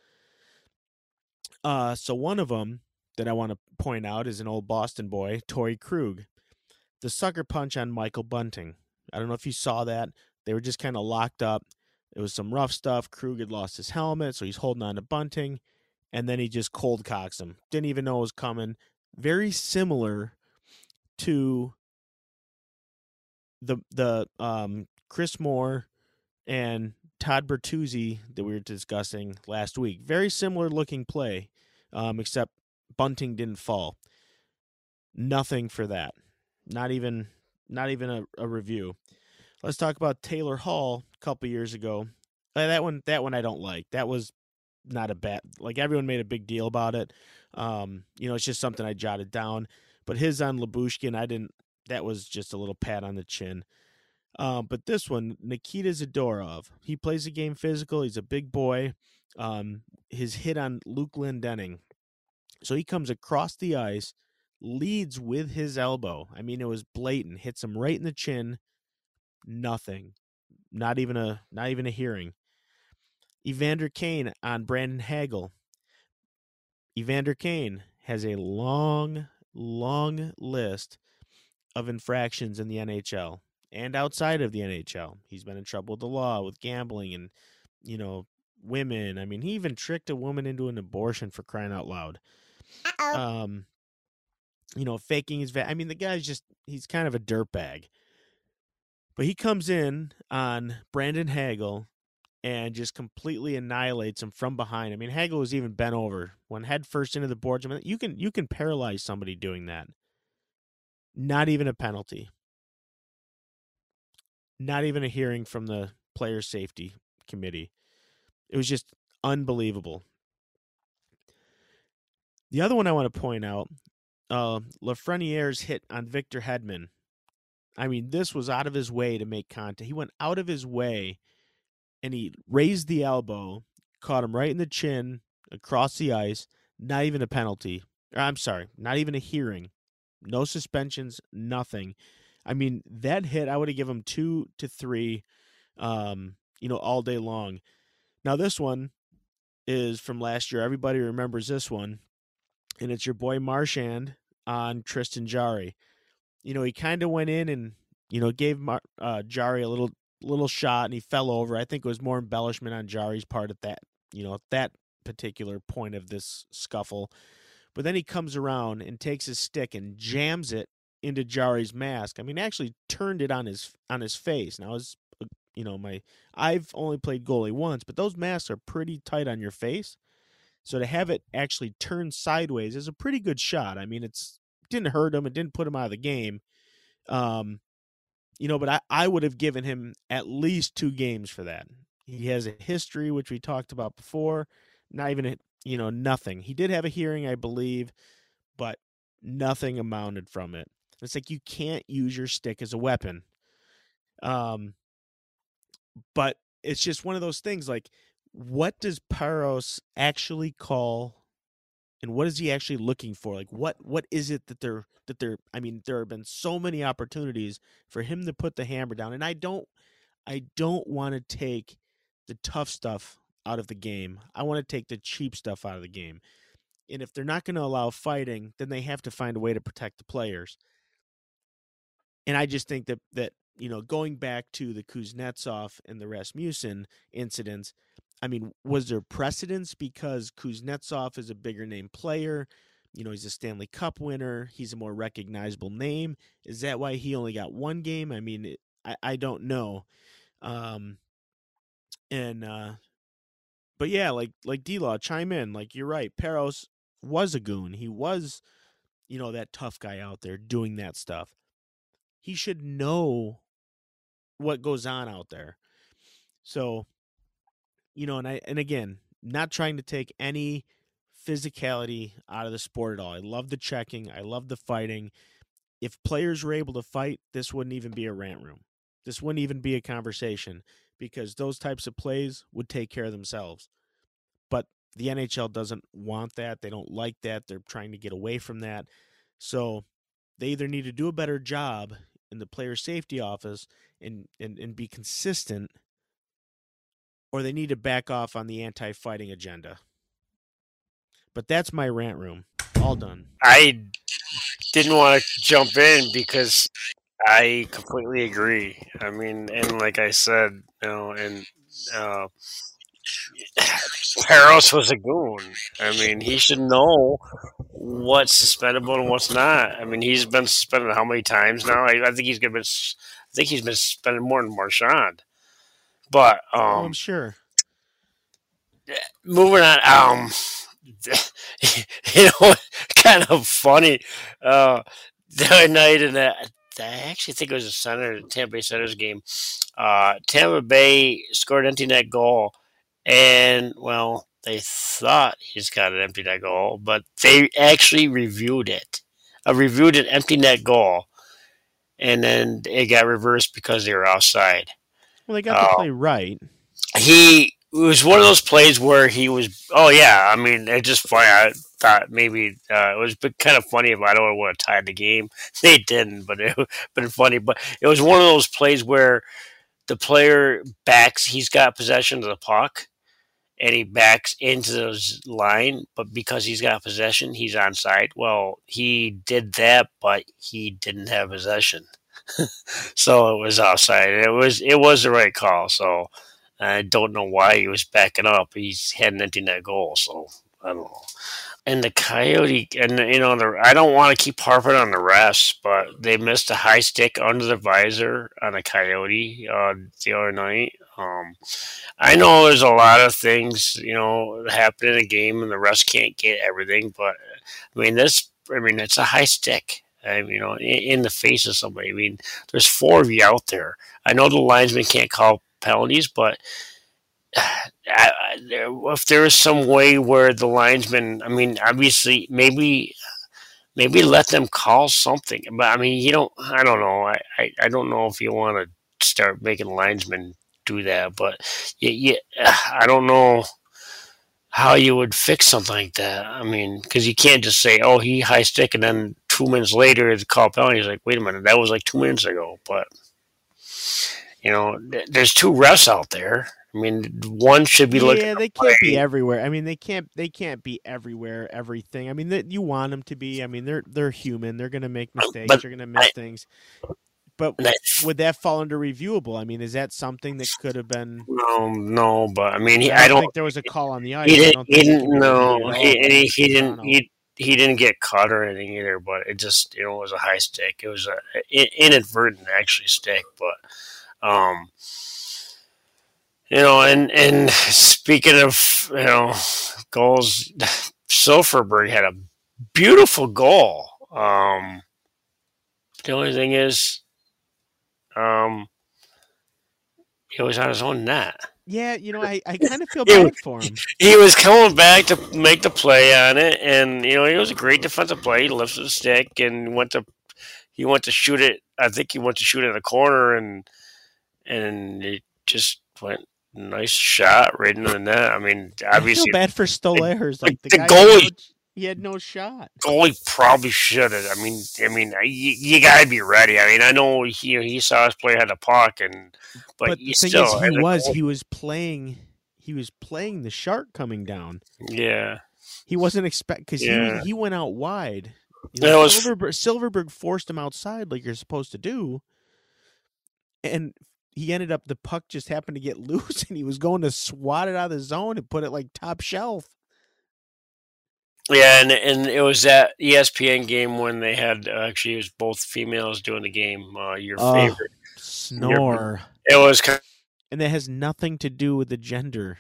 Uh, so one of them that I want to point out is an old Boston boy, Torrey Krug. the sucker punch on Michael Bunting. I don't know if you saw that. They were just kind of locked up. It was some rough stuff. Krug had lost his helmet, so he's holding on to Bunting, and then he just cold cocks him. Didn't even know it was coming. Very similar to the the um, Chris Moore and Todd Bertuzzi that we were discussing last week. Very similar looking play, um, except Bunting didn't fall. Nothing for that. Not even not even a, a review. Let's talk about Taylor Hall a couple years ago. Uh, that one that one I don't like. That was not a bad like everyone made a big deal about it. Um, you know, it's just something I jotted down. But his on Lyubushkin, I didn't that was just a little pat on the chin. Um, but this one, Nikita Zadorov, he plays the game physical. He's a big boy. Um, his hit on Luke Glendening. So he comes across the ice, leads with his elbow. I mean, it was blatant. Hits him right in the chin. Nothing. Not even a not even a hearing. Evander Kane on Brandon Hagel. Evander Kane has a long, long list of infractions in the NHL and outside of the NHL. He's been in trouble with the law, with gambling, and you know, women. I mean, he even tricked a woman into an abortion for crying out loud. Uh-oh. Um, you know, faking his. Va- I mean, the guy's just—he's kind of a dirtbag. But he comes in on Brandon Hagel and just completely annihilates him from behind. I mean, Hagel was even bent over, went head first into the boards. I mean, you can you can paralyze somebody doing that. Not even a penalty. Not even a hearing from the player safety committee. It was just unbelievable. The other one I want to point out, uh, Lafreniere's hit on Victor Hedman. I mean, this was out of his way to make contact. He went out of his way and he raised the elbow, caught him right in the chin across the ice. Not even a penalty. Or, I'm sorry, not even a hearing. No suspensions, nothing. I mean, that hit, I would have given him two to three, um, you know, all day long. Now, this one is from last year. Everybody remembers this one. And it's your boy Marchand on Tristan Jarry. You know, he kind of went in and, you know, gave Mar- uh, Jarry a little little shot and he fell over. I think it was more embellishment on Jarry's part at that, you know, at that particular point of this scuffle. But then he comes around and takes his stick and jams it into Jarry's mask. I mean, actually turned it on his on his face. Now, as you know, my I've only played goalie once, but those masks are pretty tight on your face. So to have it actually turn sideways is a pretty good shot. I mean, it's didn't hurt him. It didn't put him out of the game. Um, you know, but I, I would have given him at least two games for that. He has a history, which we talked about before. Not even, you know, nothing. He did have a hearing, I believe, but nothing amounted from it. It's like you can't use your stick as a weapon. Um, but it's just one of those things. Like, what does Parros actually call and what is he actually looking for like what what is it that they're that they're i mean there have been so many opportunities for him to put the hammer down and i don't i don't want to take the tough stuff out of the game i want to take the cheap stuff out of the game and if they're not going to allow fighting then they have to find a way to protect the players and i just think that that you know going back to the kuznetsov and the rasmussen incidents I mean, was there precedence because Kuznetsov is a bigger name player? You know, he's a Stanley Cup winner. He's a more recognizable name. Is that why he only got one game? I mean, it, I I don't know. Um, and uh, but yeah, like like D-Law, chime in. Like you're right. Parros was a goon. He was, you know, that tough guy out there doing that stuff. He should know what goes on out there. So you know, and I and again, not trying to take any physicality out of the sport at all. I love the checking. I love the fighting. If players were able to fight, this wouldn't even be a rant room. This wouldn't even be a conversation because those types of plays would take care of themselves. But the NHL doesn't want that. They don't like that. They're trying to get away from that. So they either need to do a better job in the player safety office and, and, and be consistent – or they need to back off on the anti fighting agenda. But that's my rant room. all done. I didn't want to jump in because I completely agree. I mean, and like I said, you know, and uh, Parros was a goon. I mean, he should know what's suspendable and what's not. I mean, he's been suspended how many times now? I, I think he's gonna be. I think he's been suspended more than Marchand. But um, oh, I'm sure. Moving on. Um, you know, kind of funny. Uh, the other night in that, I actually think it was a Center Tampa Bay Senators game. Uh, Tampa Bay scored an empty net goal, and well, they thought he's got an empty net goal, but they actually reviewed it. Uh, reviewed an empty net goal, and then it got reversed because they were outside. Well, they got uh, the play right. He it was one of those plays where he was. Oh yeah, I mean, it just funny. I thought maybe uh, it was kind of funny if I don't want to tie the game. They didn't, but it been funny. But it was one of those plays where the player backs. He's got possession of the puck, and he backs into the line. But because he's got possession, he's onside. Well, he did that, but he didn't have possession, so it was offside. It was it was the right call. So I don't know why he was backing up. He's had empty net goal, so I don't know. And the Coyote, and you know, the, I don't want to keep harping on the refs, but they missed a high stick under the visor on a Coyote uh, the other night. Um, I know there's a lot of things, you know, happen in a game, and the refs can't get everything. But I mean, this, I mean, it's a high stick. I mean, you know, in, in the face of somebody. I mean, there's four of you out there. I know the linesman can't call penalties, but if there is some way where the linesman, I mean, obviously, maybe, maybe let them call something. But I mean, you don't. I don't know. I, I, I don't know if you want to start making linesmen do that. But yeah, yeah, I don't know how you would fix something like that. I mean, because you can't just say, "Oh, he high stick," and then two minutes later the call penalty. He's like, "Wait a minute, that was like two minutes ago." But you know, there's two refs out there. I mean, one should be looking. Yeah, they can't be everywhere. I mean, they can't. They can't be everywhere. Everything. I mean, they, you want them to be. I mean, they're they're human. They're going to make mistakes. But they're going to miss I, things. But I, would that fall under reviewable? I mean, is that something that could have been? No, no. But I mean, he, I, don't, don't think there was a call on the ice. He didn't. He didn't no, he, he, he didn't. He, he didn't get caught or anything either. But it just you know it was a high stick. It was a inadvertent actually stick, but um you know, and and speaking of you know goals, Silfverberg had a beautiful goal. Um, the only thing is, um, he was on his own net. Yeah, you know, I, I kind of feel bad for him. He was coming back to make the play on it, and you know, he was a great defensive play. He lifted the stick and went to he went to shoot it. I think he went to shoot it in the corner, and and it just went nice shot right into the net. I mean, obviously, I feel bad for Stolarz. Like the, the goalie, he had no shot. Oh, Goalie probably should have. I mean, I mean, you, you got to be ready. I mean, I know he he saw us play had the puck, and but, but the thing is, he was he was playing he was playing the shark coming down. Yeah, he wasn't expect because yeah. he he went out wide. You know, was... Silfverberg, Silfverberg forced him outside like you're supposed to do, and he ended up the puck just happened to get loose and he was going to swat it out of the zone and put it like top shelf. Yeah, and and it was that ESPN game when they had uh, actually it was both females doing the game. Uh, your oh, favorite snore. Your, it was, kind of, and that has nothing to do with the gender.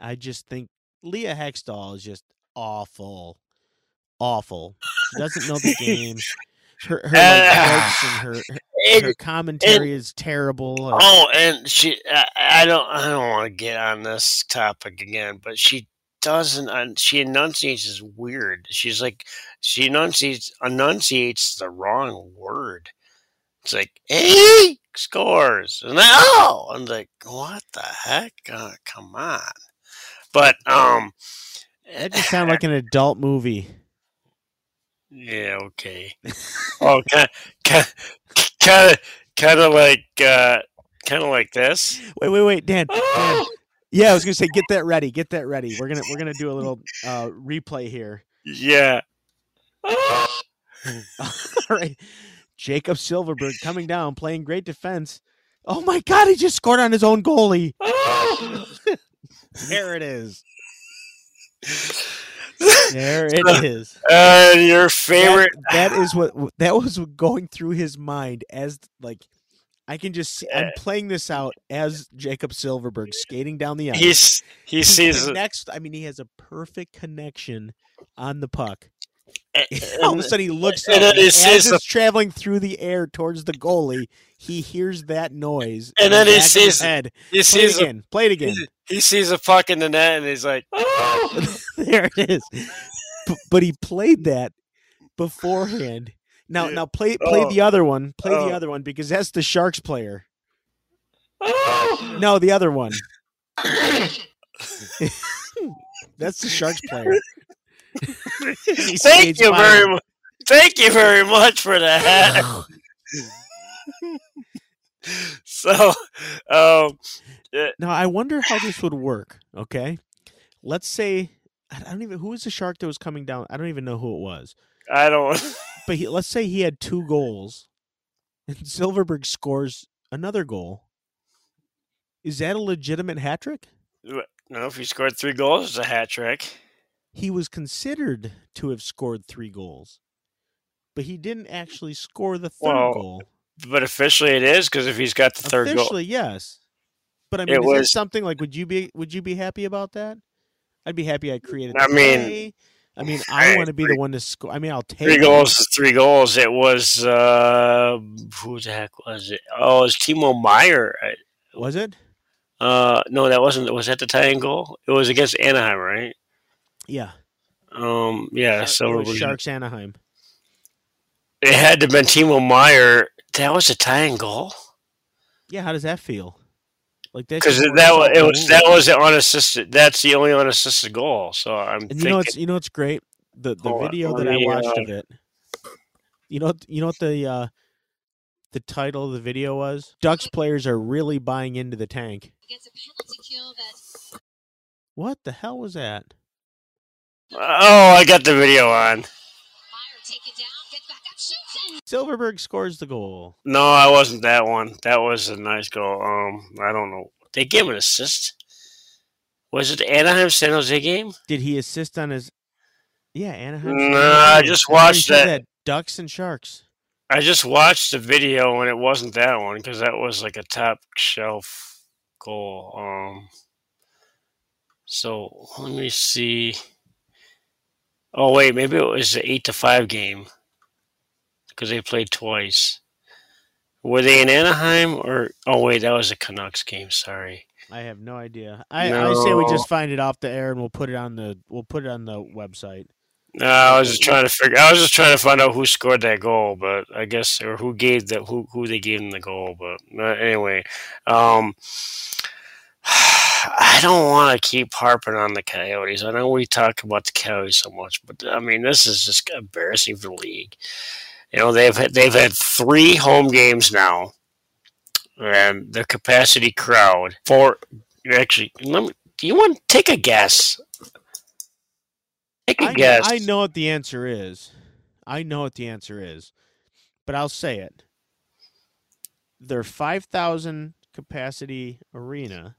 I just think Leah Hextall is just awful, awful. She doesn't know the game. Her her, uh, and her, her, her commentary is terrible. Oh, and she I, I don't I don't want to get on this topic again, but she doesn't she enunciates is weird. She's like she enunciates enunciates the wrong word. It's like hey scores and like, oh I'm like what the heck? Uh, come on. But um that just sounds like an adult movie. Yeah, okay. oh, kind of, kind of, kind of like, uh, kind of like this. Wait, wait, wait, Dan. Dan. Yeah, I was gonna say, get that ready, get that ready. We're gonna we're gonna do a little uh, replay here. Yeah. All right. Jakob Silfverberg coming down, playing great defense. Oh my God, he just scored on his own goalie. there it is. There it is. Uh, your favorite. That, that is what that was going through his mind as like I can just see, I'm playing this out as Jakob Silfverberg skating down the ice. He's he sees next. I mean, he has a perfect connection on the puck. and- All of a sudden, he looks and up, and as it's traveling through the air towards the goalie. He hears that noise, And then he sees- head. he Play sees it a, again. Play it again. he sees a puck in the net and he's like, there it is. Oh! B- but he played that beforehand. Now, Yeah. now play play Oh. the other one. Play Oh. the other one because that's the Sharks player. No, the other one. That's the Sharks player. "Thank you very much, thank you very much for that." so, um, Now I wonder how this would work. Okay, let's say I don't even who was the shark that was coming down. I don't even know who it was. I don't. But he, let's say he had two goals, and Silfverberg scores another goal. Is that a legitimate hat trick? No, if he scored three goals, it's a hat trick. He was considered to have scored three goals, but he didn't actually score the third Well, goal. But officially, it is because if he's got the third goal, Officially, yes. But I mean, It is that was- something like would you be would you be happy about that? I'd be happy I created. I mean. I mean, I want to be the one to score. I mean, I'll take three goals is three goals. It was uh, who the heck was it? Oh, it was Timo Meier. Was it? Uh, no, that wasn't. Was that the tying goal? It was against Anaheim, right? Yeah. Um, yeah. It So Sharks Anaheim. it had to have been Timo Meier. That was a tying goal Yeah. How does that feel? Like that? because that was it was that was the unassisted. That's the only unassisted goal. So I'm And you thinking. know it's you know it's great. The the Hold on, video let that I watched uh, of it. You know you know what the uh, the title of the video was? Ducks players are really buying into the tank. A kill that What the hell was that? oh, I got the video on. Silfverberg scores the goal. No, I wasn't that one. That was a nice goal. Um, I don't know. They gave an assist. Was it the Anaheim San Jose game? Did he assist on his? Yeah, Anaheim. Nah, I just watched said that. Ducks and Sharks. I just watched the video and it wasn't that one because that was like a top shelf goal. Um, so let me see. Oh wait, maybe it was the eight to five game because they played twice. Were they in Anaheim or? Oh wait, that was a Canucks game. Sorry. I have no idea. I, I say we just find it off the air and we'll put it on the we'll put it on the website. No, I was just trying to figure. I was just trying to find out who scored that goal, but I guess or who gave the who who they gave them the goal. But uh, anyway, um, I don't want to keep harping on the Coyotes. I know we talk about the Coyotes so much, but I mean this is just embarrassing for the league. You know they've had, they've had three home games now, and the capacity crowd for actually. Let me. Do you want to take a guess? Take a I, guess. I know what the answer is. I know what the answer is, but I'll say it. Their five thousand capacity arena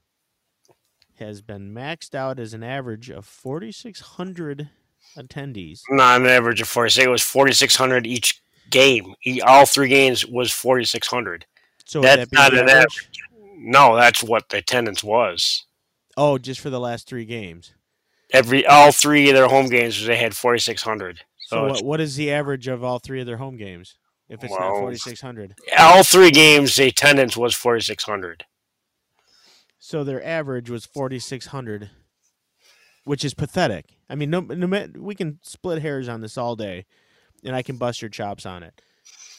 has been maxed out as an average of forty six hundred attendees. Not an average of 46. It was 4,600 each game. E- All three games was 4,600. So That's that not an average? No, that's what the attendance was. Oh, just for the last three games. Every all three of their home games, they had 4,600. So So what, what is the average of all three of their home games? If it's not forty six hundred, all three games, the attendance was 4,600. so their average was forty six hundred, which is pathetic. I mean, no, no, we can split hairs on this all day, and I can bust your chops on it.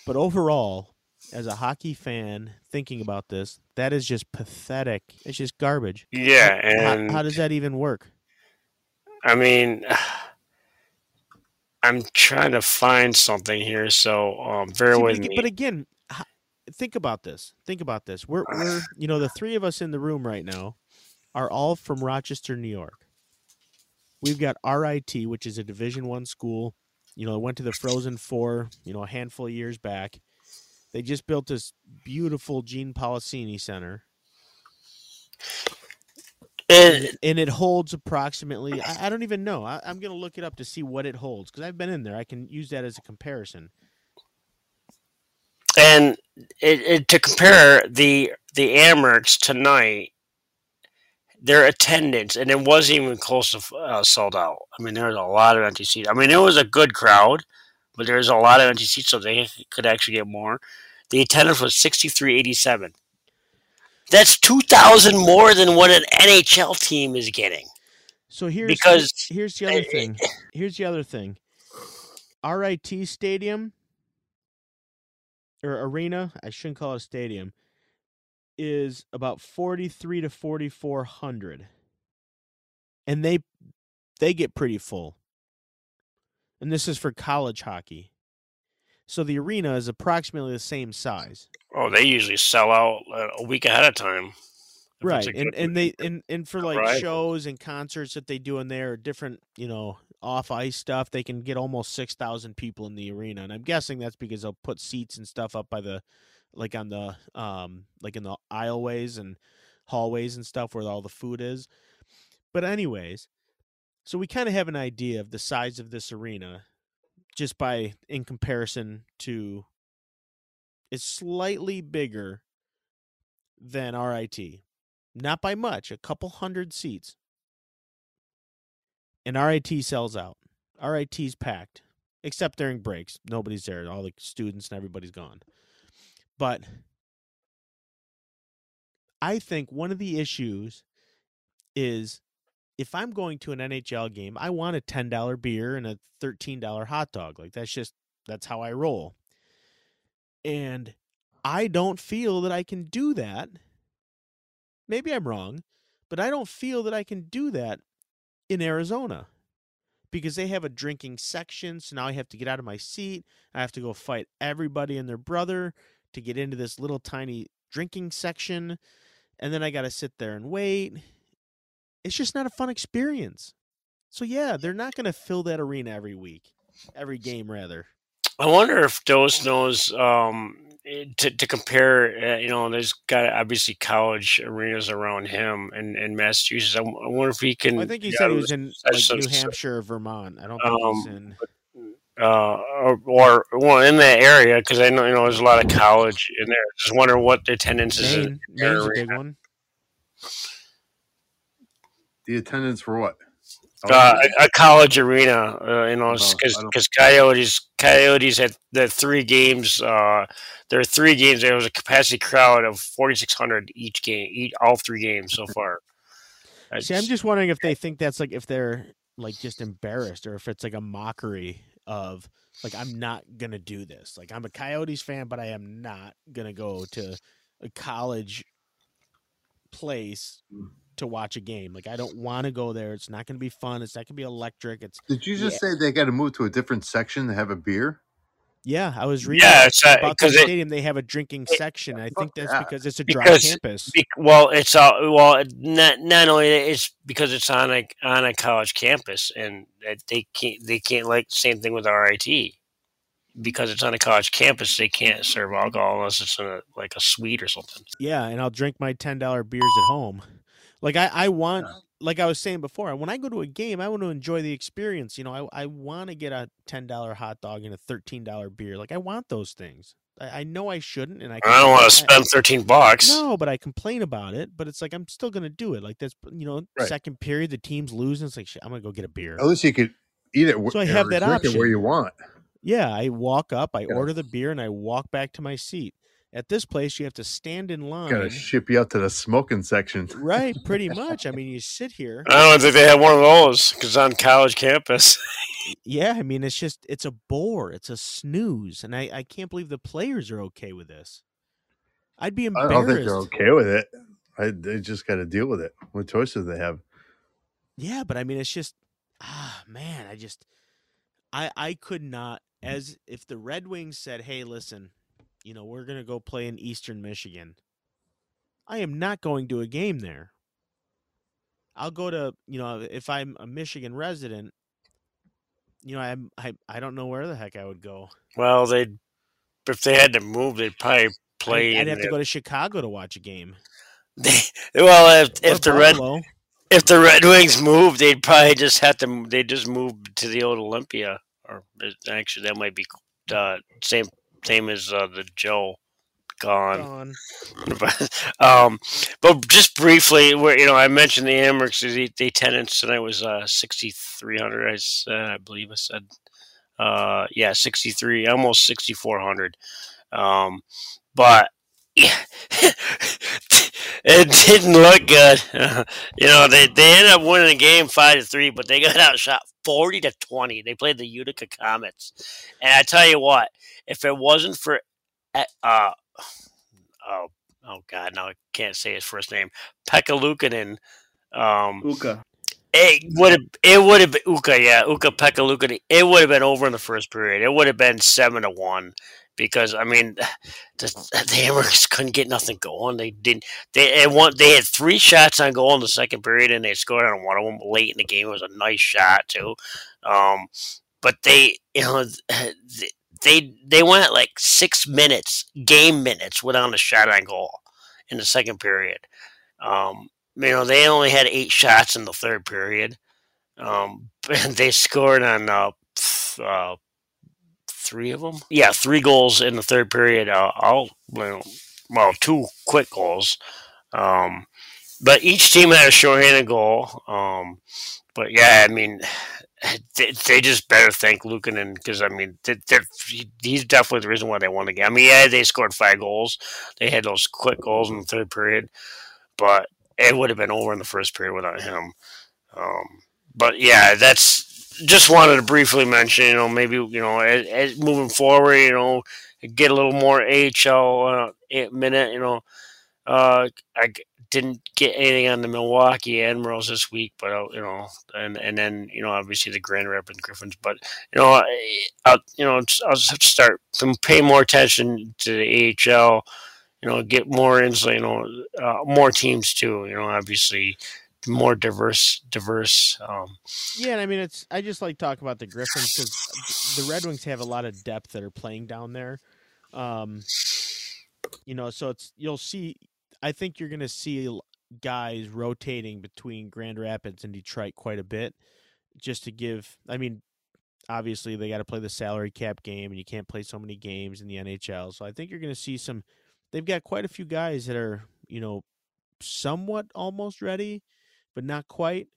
But overall, as a hockey fan thinking about this, that is just pathetic. It's just garbage. Yeah, How- and how, does that even work? I mean, I'm trying to find something here, so um, bear See, but, with ag- me. but again, think about this. Think about this. We're, we're, you know, the three of us in the room right now are all from Rochester, New York. We've got RIT, which is a Division One school You know, it went to the Frozen Four. You know, a handful of years back. They just built this beautiful Gene Polisseni Center, And and it holds approximately. I, I don't even know. I, I'm gonna look it up to see what it holds because I've been in there. I can use that as a comparison. and it, it, to compare the the Amerks tonight, their attendance, and it wasn't even close to uh, sold out. I mean, there was a lot of empty seats. I mean, it was a good crowd, but there was a lot of empty seats, so they could actually get more. The attendance was sixty three eighty seven. That's two thousand more than what an NHL team is getting. So here's Because- here's the other thing. Here's the other thing. RIT Stadium or arena, I shouldn't call it a stadium, is about 43 to 4400. And they they get pretty full. And this is for college hockey. So the arena is approximately the same size. Oh, they usually sell out uh, a week ahead of time. right and and they and, and for like Right. shows and concerts that they do in there different you know off ice stuff they can get almost 6000 people in the arena and i'm guessing that's because they'll put seats and stuff up by the like on the um like in the aisleways and hallways and stuff where all the food is but anyways so we kind of have an idea of the size of this arena just by in comparison to it's slightly bigger than RIT not by much, a couple hundred seats. And RIT sells out. RIT's packed, except during breaks. Nobody's there. All the students and everybody's gone. But I think one of the issues is if I'm going to an NHL game, I want a $10 beer and a $13 hot dog. Like that's just that's how I roll. And I don't feel that I can do that maybe I'm wrong, but I don't feel that I can do that in Arizona because they have a drinking section. So now I have to get out of my seat. I have to go fight everybody and their brother to get into this little tiny drinking section. And then I got to sit there and wait. It's just not a fun experience. So, yeah, they're not going to fill that arena every week, every game, rather. I wonder if Dose knows um, eh, to, to compare. Uh, you know, there's got obviously college arenas around him in, in Massachusetts. I wonder if he can. I think he said he was in like, New Hampshire or Vermont. I don't think he's Um, in. Uh, or, or well in that area because I know you know there's a lot of college in there. Just wondering what the attendance is. in Maine. their Maine's a big one. The attendance for what? Uh, a, a college arena, uh, you know, because don't- because Coyotes Coyotes had the three games. Uh, there are three games. There was a capacity crowd of forty six hundred each game, each, all three games so far. See, I'm just wondering if they think that's like if they're like just embarrassed or if it's like a mockery of like I'm not gonna do this. Like I'm a Coyotes fan, but I am not gonna go to a college place Mm. to watch a game. Like I don't want to go there. It's not gonna be fun. It's not gonna be electric. It's Did you just say they got to move to a different section to have a beer? Yeah. I was reading yeah, uh, about the it, stadium. They have a drinking section. I think that's that. because it's a dry Because- campus. Be- well, it's uh, well, not not only that, it's because it's on a on a college campus, and they can't they can't like same thing with RIT because it's on a college campus. They can't serve alcohol unless it's in a like a suite or something. Yeah, and I'll drink my ten dollar beers at home. Like I, I want, like I was saying before, when I go to a game, I want to enjoy the experience. You know, I, I want to get a ten dollar hot dog and a thirteen dollar beer. Like I want those things. I, I know I shouldn't, and I. I don't want to spend thirteen bucks. No, but I complain about it. But it's like I'm still gonna do it. Like that's you know, Right. second period, the team's losing. It's like shit, I'm gonna go get a beer. At least you could eat it. wh- So I have that option. where you want. Yeah, I walk up, I Yeah. order the beer, and I walk back to my seat. At this place, you have to stand in line. Got to ship you out to the smoking section. Right, pretty much. I mean, you sit here. I don't think they have one of those because on college campus. Yeah, I mean, it's just it's a bore. It's a snooze, and I I can't believe the players are okay with this. I'd be embarrassed. I embarrassed. don't think they're okay with it. I, they just got to deal with it. What choices they have? Yeah, but I mean, it's just ah man, I just I I could not as if the Red Wings said, "Hey, listen, you know, we're gonna go play in Eastern Michigan." I am not going to a game there. I'll go to you know if I'm a Michigan resident. you know, I'm I I don't know where the heck I would go. Well, they'd, if they had to move, they'd probably play. I'd, I'd have to go to Chicago to watch a game. They, well, if if the red if the Red Wings moved, they'd probably just have to. They just move to the old Olympia, or actually, that might be uh, same same as uh, the Joe gone. Gone. um, but just briefly, where you know, I mentioned the Amerks. The, the attendance tonight was uh, sixty three hundred. I said, I believe I said, uh, yeah, sixty three, almost sixty four hundred. Um, but yeah, it didn't look good. you know, they they ended up winning the game five to three, but they got outshot forty to twenty. They played the Utica Comets, and I tell you what, if it wasn't for uh, uh oh oh god, now I can't say his first name, Pekka Luukkonen, um, Ukko. it would have it would have been Ukko, yeah, Ukko Pekka Luukkonen. It would have been over in the first period. It would have been seven to one because I mean, the, the Hammers couldn't get nothing going. They didn't. They had one. They had three shots on goal in the second period, and they scored on one of them late in the game. It was a nice shot too. Um, but they, you know, they they went like six minutes, game minutes, without a shot on goal in the second period. Um, you know, they only had eight shots in the third period. Um, and they scored on uh, uh, three of them. Yeah, three goals in the third period. Uh, all well, two quick goals. Um, but each team had a shorthanded goal. Um, but yeah, I mean, they, they just better thank Luukkonen because I mean, he's definitely the reason why they won the game. I mean, yeah, they scored five goals. They had those quick goals in the third period, but it would have been over in the first period without him. Um, but yeah, that's just wanted to briefly mention. You know, maybe you know, as, as moving forward, you know, get a little more AHL uh, minute. You know, uh, I didn't get anything on the Milwaukee Admirals this week, but uh, you know, and and then you know, obviously the Grand Rapids Griffins. But you know, I, I'll, you know, I'll just have to start to pay more attention to the AHL. You know, get more insight. You know, uh, more teams too. You know, obviously more diverse, diverse. Um, Yeah, and I mean it's. I just like talk about the Griffins because the Red Wings have a lot of depth that are playing down there. Um, you know, so it's you'll see. I think you're to see guys rotating between Grand Rapids and Detroit quite a bit, just to give. I mean, obviously they got to play the salary cap game, and you can't play so many games in the NHL. So I think you're to see some. They've got quite a few guys that are you know somewhat almost ready, but not quite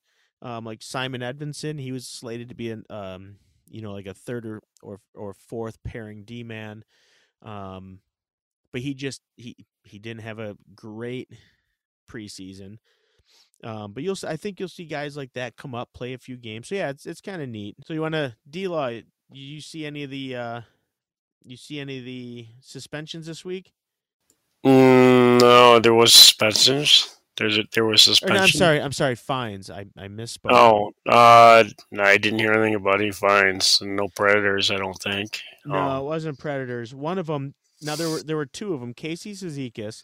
um, like Simon Edvinsson. He was slated to be an um, you know like a third or or, or fourth pairing D man, um, but he just he he didn't have a great preseason. Um, but you'll I think you'll see guys like that come up, play a few games. So yeah, it's it's kind of neat. So you want to D Law? You see any of the uh, you see any of the suspensions this week? mm, no, there was suspensions. There's a, there was suspension. no, I'm sorry, I'm sorry, fines. I I misspoke. Oh, uh, no, I didn't hear anything about any fines. No predators, I don't think. No, Oh. it wasn't Predators. One of them. Now there were there were two of them: Casey Cizikas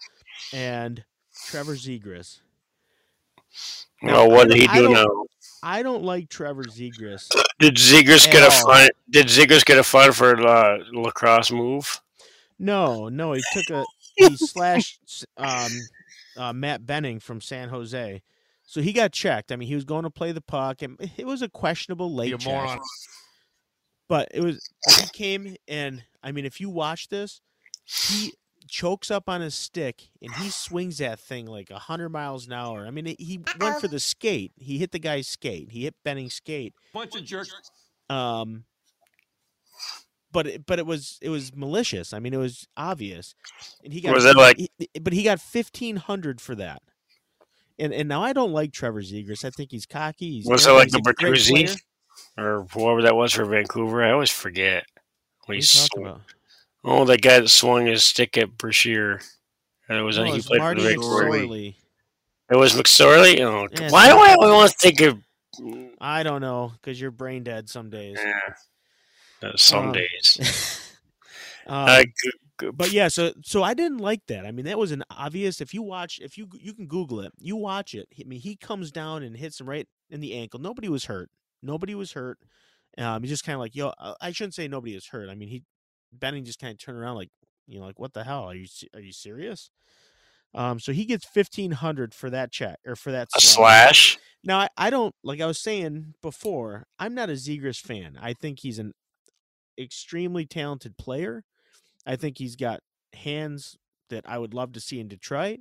and Trevor Zegras. Well, what did he don't- I now? I don't like Trevor Zegras. Did Zegras at get a fine? Did Zegras get a fine for uh, lacrosse move? No, no, he took a he slashed um, uh, Matt Benning from San Jose, so he got checked. I mean, he was going to play the puck, and it was a questionable late You check. moron. But it was he came and I mean, if you watch this, he chokes up on his stick and he swings that thing like a hundred miles an hour. I mean, he went for the skate. He hit the guy's skate. He hit Benning's skate. Bunch of jerks. Um, but it, but it was it was malicious. I mean, it was obvious. And he got Was it like- he- but he got fifteen hundred for that. And and now I don't like Trevor Zegras. I think he's cocky. He's Was it like the Bertuzzi? or whoever that was for Vancouver? I always forget. What are When you he talking about? Oh, that guy that swung his stick at Brashear. Oh, it was No, he played Marty for Vancouver. McSorley. It was McSorley. Oh, Yeah, why do I always want to think of? I don't know because you're brain dead some days. Yeah, some Um, days. Um, Uh, g- but yeah, so so I didn't like that. I mean, that was an obvious. If you watch, if you you can Google it, you watch it. I mean, he comes down and hits him right in the ankle. Nobody was hurt. Nobody was hurt, Um, he's just kind of like, yo, uh, I shouldn't say nobody is hurt. I mean, he Benning just kind of turned around like, you know, like what the hell? Are you are you serious? Um, so he gets fifteen hundred for that check or for that A slash. slash. Now, I, I don't like I was saying before. I'm not a Zegras fan. I think he's an extremely talented player. I think he's got hands that I would love to see in Detroit,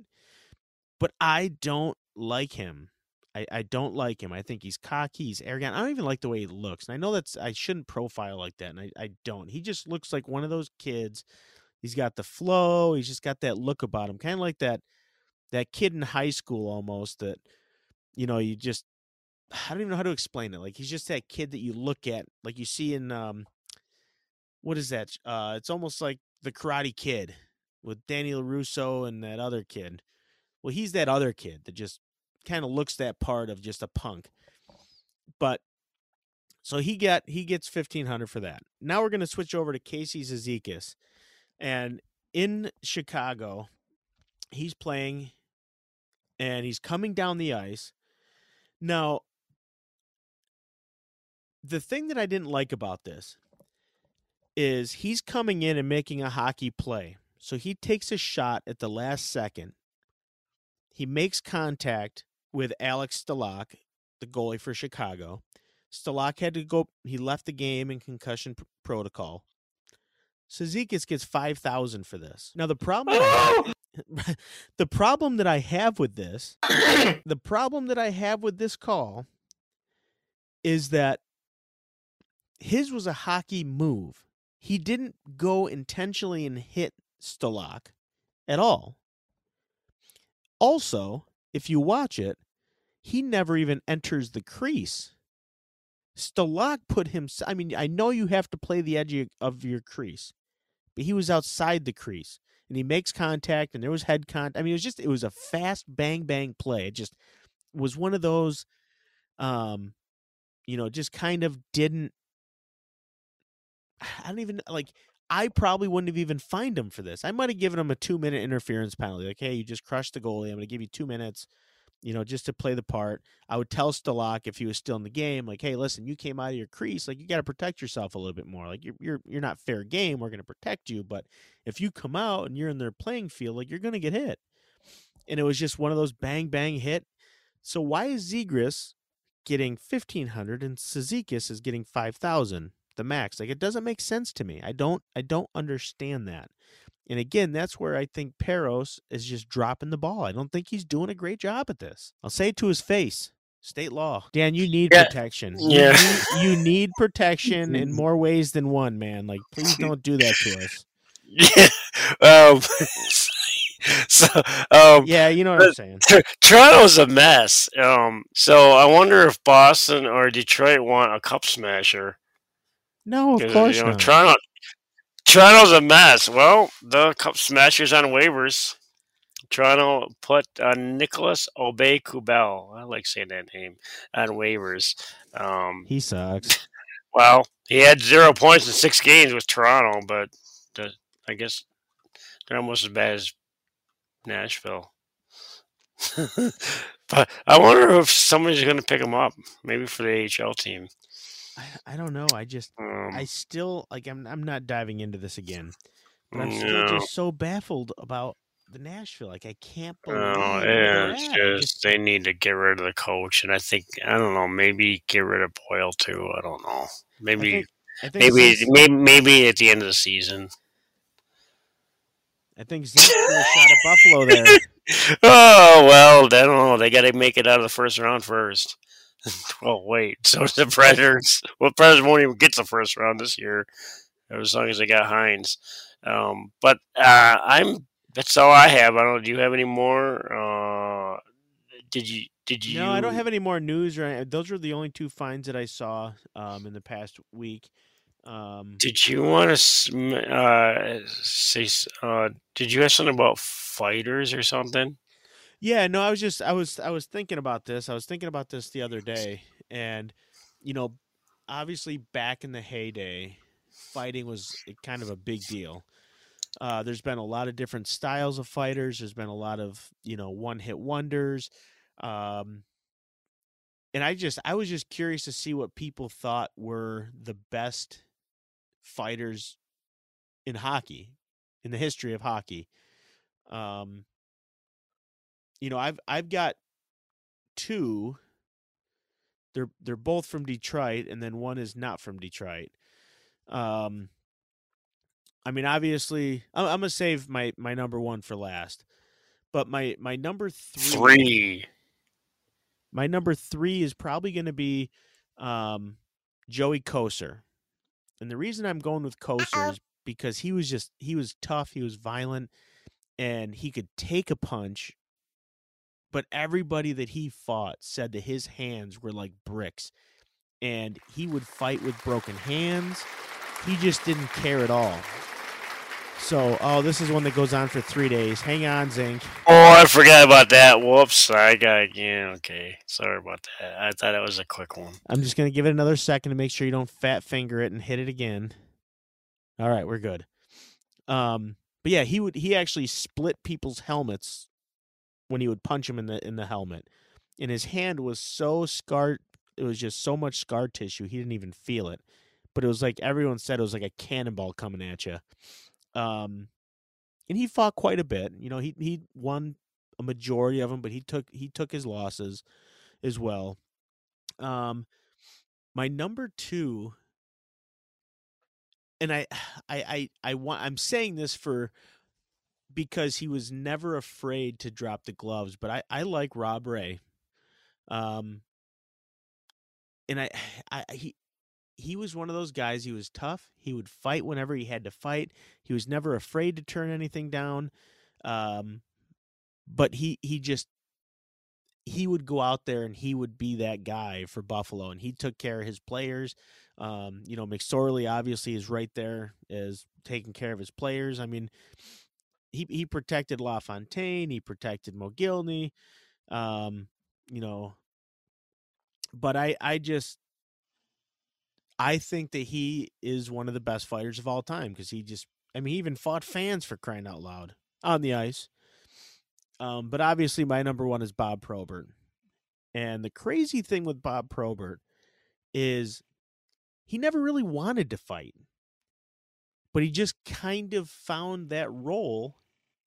but I don't like him. I, I don't like him. I think he's cocky. He's arrogant. I don't even like the way he looks. And I know that's I shouldn't profile like that, and I, I don't. He just looks like one of those kids. He's got the flow. He's just got that look about him, kind of like that that kid in high school almost. That you know, you just I don't even know how to explain it. Like he's just that kid that you look at, like you see in um, what is that? Uh, it's almost like the Karate Kid with Daniel Russo and that other kid. Well, he's that other kid that just kind of looks that part of just a punk. But so he got he gets fifteen hundred for that. Now we're gonna switch over to Casey Cizikas, and in Chicago, he's playing, and he's coming down the ice. Now, the thing that I didn't like about this is he's coming in and making a hockey play. So he takes a shot at the last second. He makes contact with Alex Stalock, the goalie for Chicago. Stalock had to go, he left the game in concussion pr- protocol. Cizikas gets 5000 for this. Now the problem I have, oh! the problem that I have with this, the problem that I have with this call is that his was a hockey move. He didn't go intentionally and hit Stalock at all. Also, if you watch it, he never even enters the crease. Stalock put him. I mean, I know you have to play the edge of- of your crease, but he was outside the crease and he makes contact and there was head contact. I mean, it was just it was a fast bang bang play. It just was one of those, um, you know, just kind of didn't. I don't even like. I probably wouldn't have even fined him for this. I might have given him a two minute interference penalty. Like, hey, you just crushed the goalie. I'm going to give you two minutes, you know, just to play the part. I would tell Stalock if he was still in the game, like, hey, listen, you came out of your crease. Like, you got to protect yourself a little bit more. Like, you're you're you're not fair game. We're going to protect you, but if you come out and you're in their playing field, like, you're going to get hit. And it was just one of those bang bang hit. So why is Zegras getting fifteen hundred and Cizikas is getting five thousand? The max. Like it doesn't make sense to me. I don't I don't understand that. And again, that's where I think Parros is just dropping the ball. I don't think he's doing a great job at this. I'll say it to his face. State law. Dan, you need Yeah. protection. You Yeah. need- You, need protection in more ways than one, man. Like please don't do that to us. Yeah. Um, so um, Yeah, you know what I'm saying. Toronto's a mess. Um, so I wonder if Boston or Detroit want a cup smasher. No, of course you know, not. Toronto. Toronto's a mess. Well, the cup smashers on waivers. Toronto put uh, Nicholas Aubé Kubel. I like saying that name on waivers. Um, he sucks. well, he had zero points in six games with Toronto, but the, I guess they're almost as bad as Nashville. but I wonder if somebody's going to pick him up, maybe for the AHL team. I, I don't know. I just Um, I still like I'm I'm not diving into this again. But I'm still no. just so baffled about the Nashville. Like I can't believe No, where they're it's. Just they need to get rid of the coach, and I think I don't know, maybe get rid of Poile too. I don't know, maybe think, I think maybe Zeke- maybe maybe at the end of the season. I think Zeke threw a shot at Buffalo there. Oh well, I don't know. They got to make it out of the first round first. Well, wait. So the Predators. Well, Predators won't even get the first round this year, as long as they got Hynes. Um, but uh, I'm. That's all I have. I don't. Do you have any more? Uh, did you? Did you? No, I don't have any more news. Right, those are the only two finds that I saw um, in the past week. Um, Did you want to uh, say? Uh, did you have something about fighters or something? Yeah, no, I was just I was I was thinking about this. I was thinking about this the other day, and you know, obviously back in the heyday, fighting was kind of a big deal. Uh, there's been a lot of different styles of fighters. There's been a lot of you know one hit wonders, um, and I just I was just curious to see what people thought were the best fighters in hockey in the history of hockey. Um, you know, I've I've got two. They're they're both from Detroit, and then one is not from Detroit. Um, I mean, obviously, I'm, I'm gonna save my my number one for last, but my my number Three. my number three is probably going to be um, Joey Kocur. And the reason I'm going with Kocur is because he was just, he was tough, he was violent, and he could take a punch. But everybody that he fought said that his hands were like bricks. And he would fight with broken hands. He just didn't care at all. So, oh, this is one that goes on for three days. Hang on, Zink. Oh, I forgot about that. Whoops. I got yeah. Okay, sorry about that. I thought it was a quick one. I'm just gonna give it another second to make sure you don't fat finger it and hit it again. All right, we're good. Um, but yeah, he would he actually split people's helmets when he would punch him in the in the helmet, and his hand was so scarred. It was just so much scar tissue. He didn't even feel it, but it was like everyone said it was like a cannonball coming at you. Um, and he fought quite a bit. You know, he he won a majority of them, but he took he took his losses as well. Um, my number two, and I, I, I, I want. I'm saying this for because he was never afraid to drop the gloves. But I, I like Rob Ray. Um, and I, I, he, he was one of those guys. He was tough. He would fight whenever he had to fight. He was never afraid to turn anything down. Um, but he he just he would go out there and he would be that guy for Buffalo, and he took care of his players. Um, you know, McSorley obviously is right there as taking care of his players. I mean, he he protected LaFontaine, he protected Mogilny, um, you know. But I I just I think that he is one of the best fighters of all time because he just I mean he even fought fans for crying out loud on the ice. Um, but obviously, my number one is Bob Probert. And the crazy thing with Bob Probert is he never really wanted to fight, but he just kind of found that role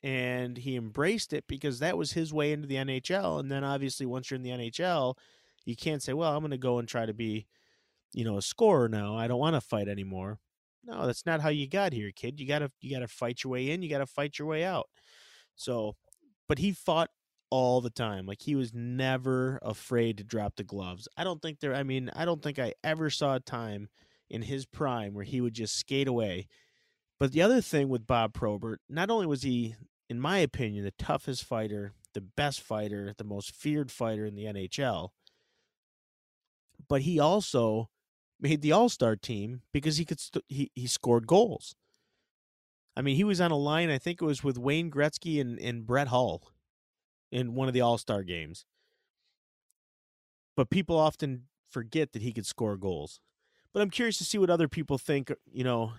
and he embraced it because that was his way into the NHL. And then obviously, once you're in the NHL, you can't say, well, I'm going to go and try to be, you know, a scorer now. I don't want to fight anymore. No, that's not how you got here, kid. You got to you got to fight your way in, you got to fight your way out. So but he fought all the time. Like he was never afraid to drop the gloves. I don't think there I mean, I don't think I ever saw a time in his prime where he would just skate away. But the other thing with Bob Probert, not only was he in my opinion the toughest fighter, the best fighter, the most feared fighter in the NHL, but he also made the All-Star team because he could st- he he scored goals. I mean, he was on a line, I think it was with Wayne Gretzky and, and Brett Hull in one of the All Star games. But people often forget that he could score goals. But I'm curious to see what other people think, you know,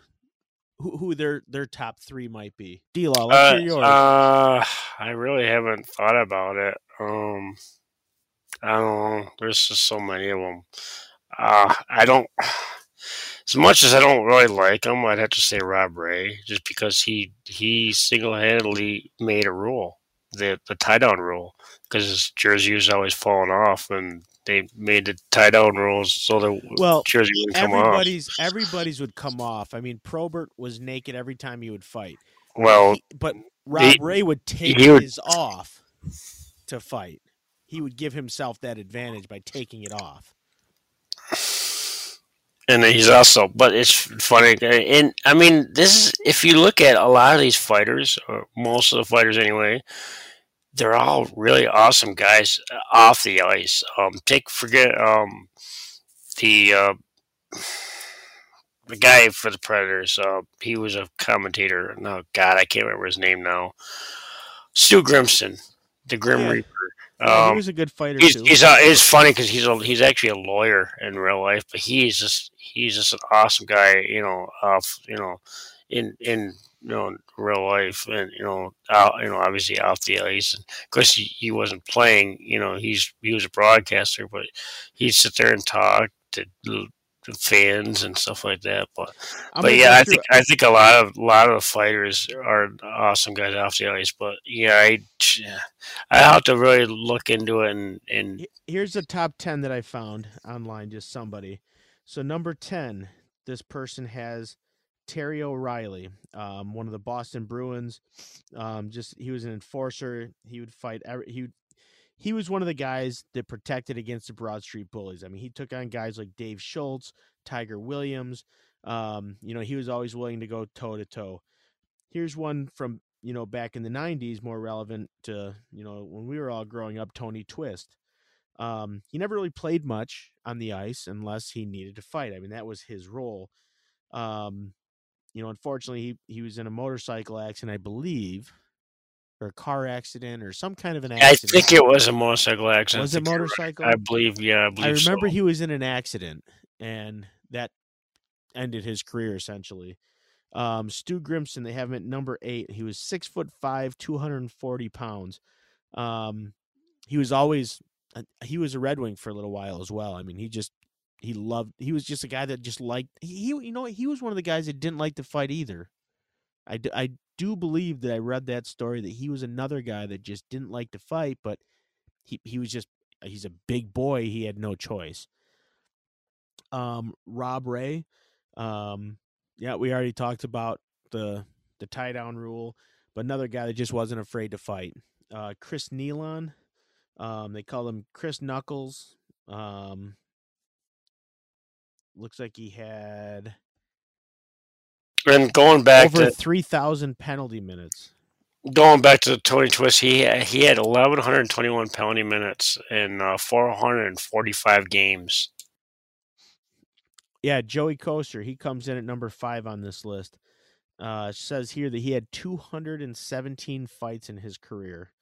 who, who their their top three might be. D-Law, let's Uh, yours. uh, I really haven't thought about it. Um, I don't know. There's just so many of them. Uh, I don't. As much as I don't really like him, I'd have to say Rob Ray, just because he he single handedly made a rule, the the tie down rule, because his jersey was always falling off, and they made the tie down rules so the well, jersey wouldn't come off. everybody's everybody's would come off. I mean, Probert was naked every time he would fight. Well, He- but Rob Ray would take he would- his off to fight. He would give himself that advantage by taking it off. and he's also, but it's funny, and I mean, this is if you look at a lot of these fighters, or most of the fighters anyway, they're all really awesome guys uh, off the ice. Um, take forget um the uh, the guy for the Predators. Uh, he was a commentator. No, God, I can't remember his name now. Stu Grimson, the Grim Yeah. Reaper. Yeah, he Um, was a good fighter He's too. he's uh, it's funny because he's a, he's actually a lawyer in real life, but he's just he's just an awesome guy. You know, uh, you know, in in you know, in real life, and you know, out, you know, obviously off the ice. And of course, he, he wasn't playing. You know, he's he was a broadcaster, but he'd sit there and talk to fans and stuff like that. But I'm but yeah, I think I think a lot of a lot of fighters are awesome guys off the ice. But yeah, I I have to really look into it and and Here's the top 10 that I found online, just somebody. So, number 10, this person has Terry O'Reilly, um, one of the Boston Bruins. Um, just he was an enforcer. He would fight. Every, he would, he was one of the guys that protected against the Broad Street bullies. I mean, he took on guys like Dave Schultz, Tiger Williams. Um, you know, he was always willing to go toe to toe. Here's one from you know back in the '90s, more relevant to you know when we were all growing up. Tony Twist. Um, he never really played much on the ice unless he needed to fight. I mean, that was his role. Um, you know, unfortunately, he, he was in a motorcycle accident, I believe, or a car accident, or some kind of an accident. I think it was a motorcycle accident. was it motorcycle. I believe, yeah, I believe. I remember so. he was in an accident, and that ended his career essentially. Um, Stu Grimson, they have him at number eight. He was six foot five, two hundred and forty pounds. Um, he was always uh, he was a Red Wing for a little while as well. I mean, he just he loved. He was just a guy that just liked. He, you know he was one of the guys that didn't like to fight either. I do, I do believe that I read that story that he was another guy that just didn't like to fight, but he he was just he's a big boy. He had no choice. Um, Rob Ray, um, yeah, we already talked about the the tie down rule, but another guy that just wasn't afraid to fight. Uh, Chris Nilan, um, they call him Chris Knuckles. Um, looks like he had And going back over to three thousand penalty minutes. going back to the Tony Twist, he he had eleven hundred twenty one penalty minutes in uh, four hundred and forty five games. Yeah, Joey Kocur, he comes in at number five on this list. Uh, says here that he had 217 fights in his career.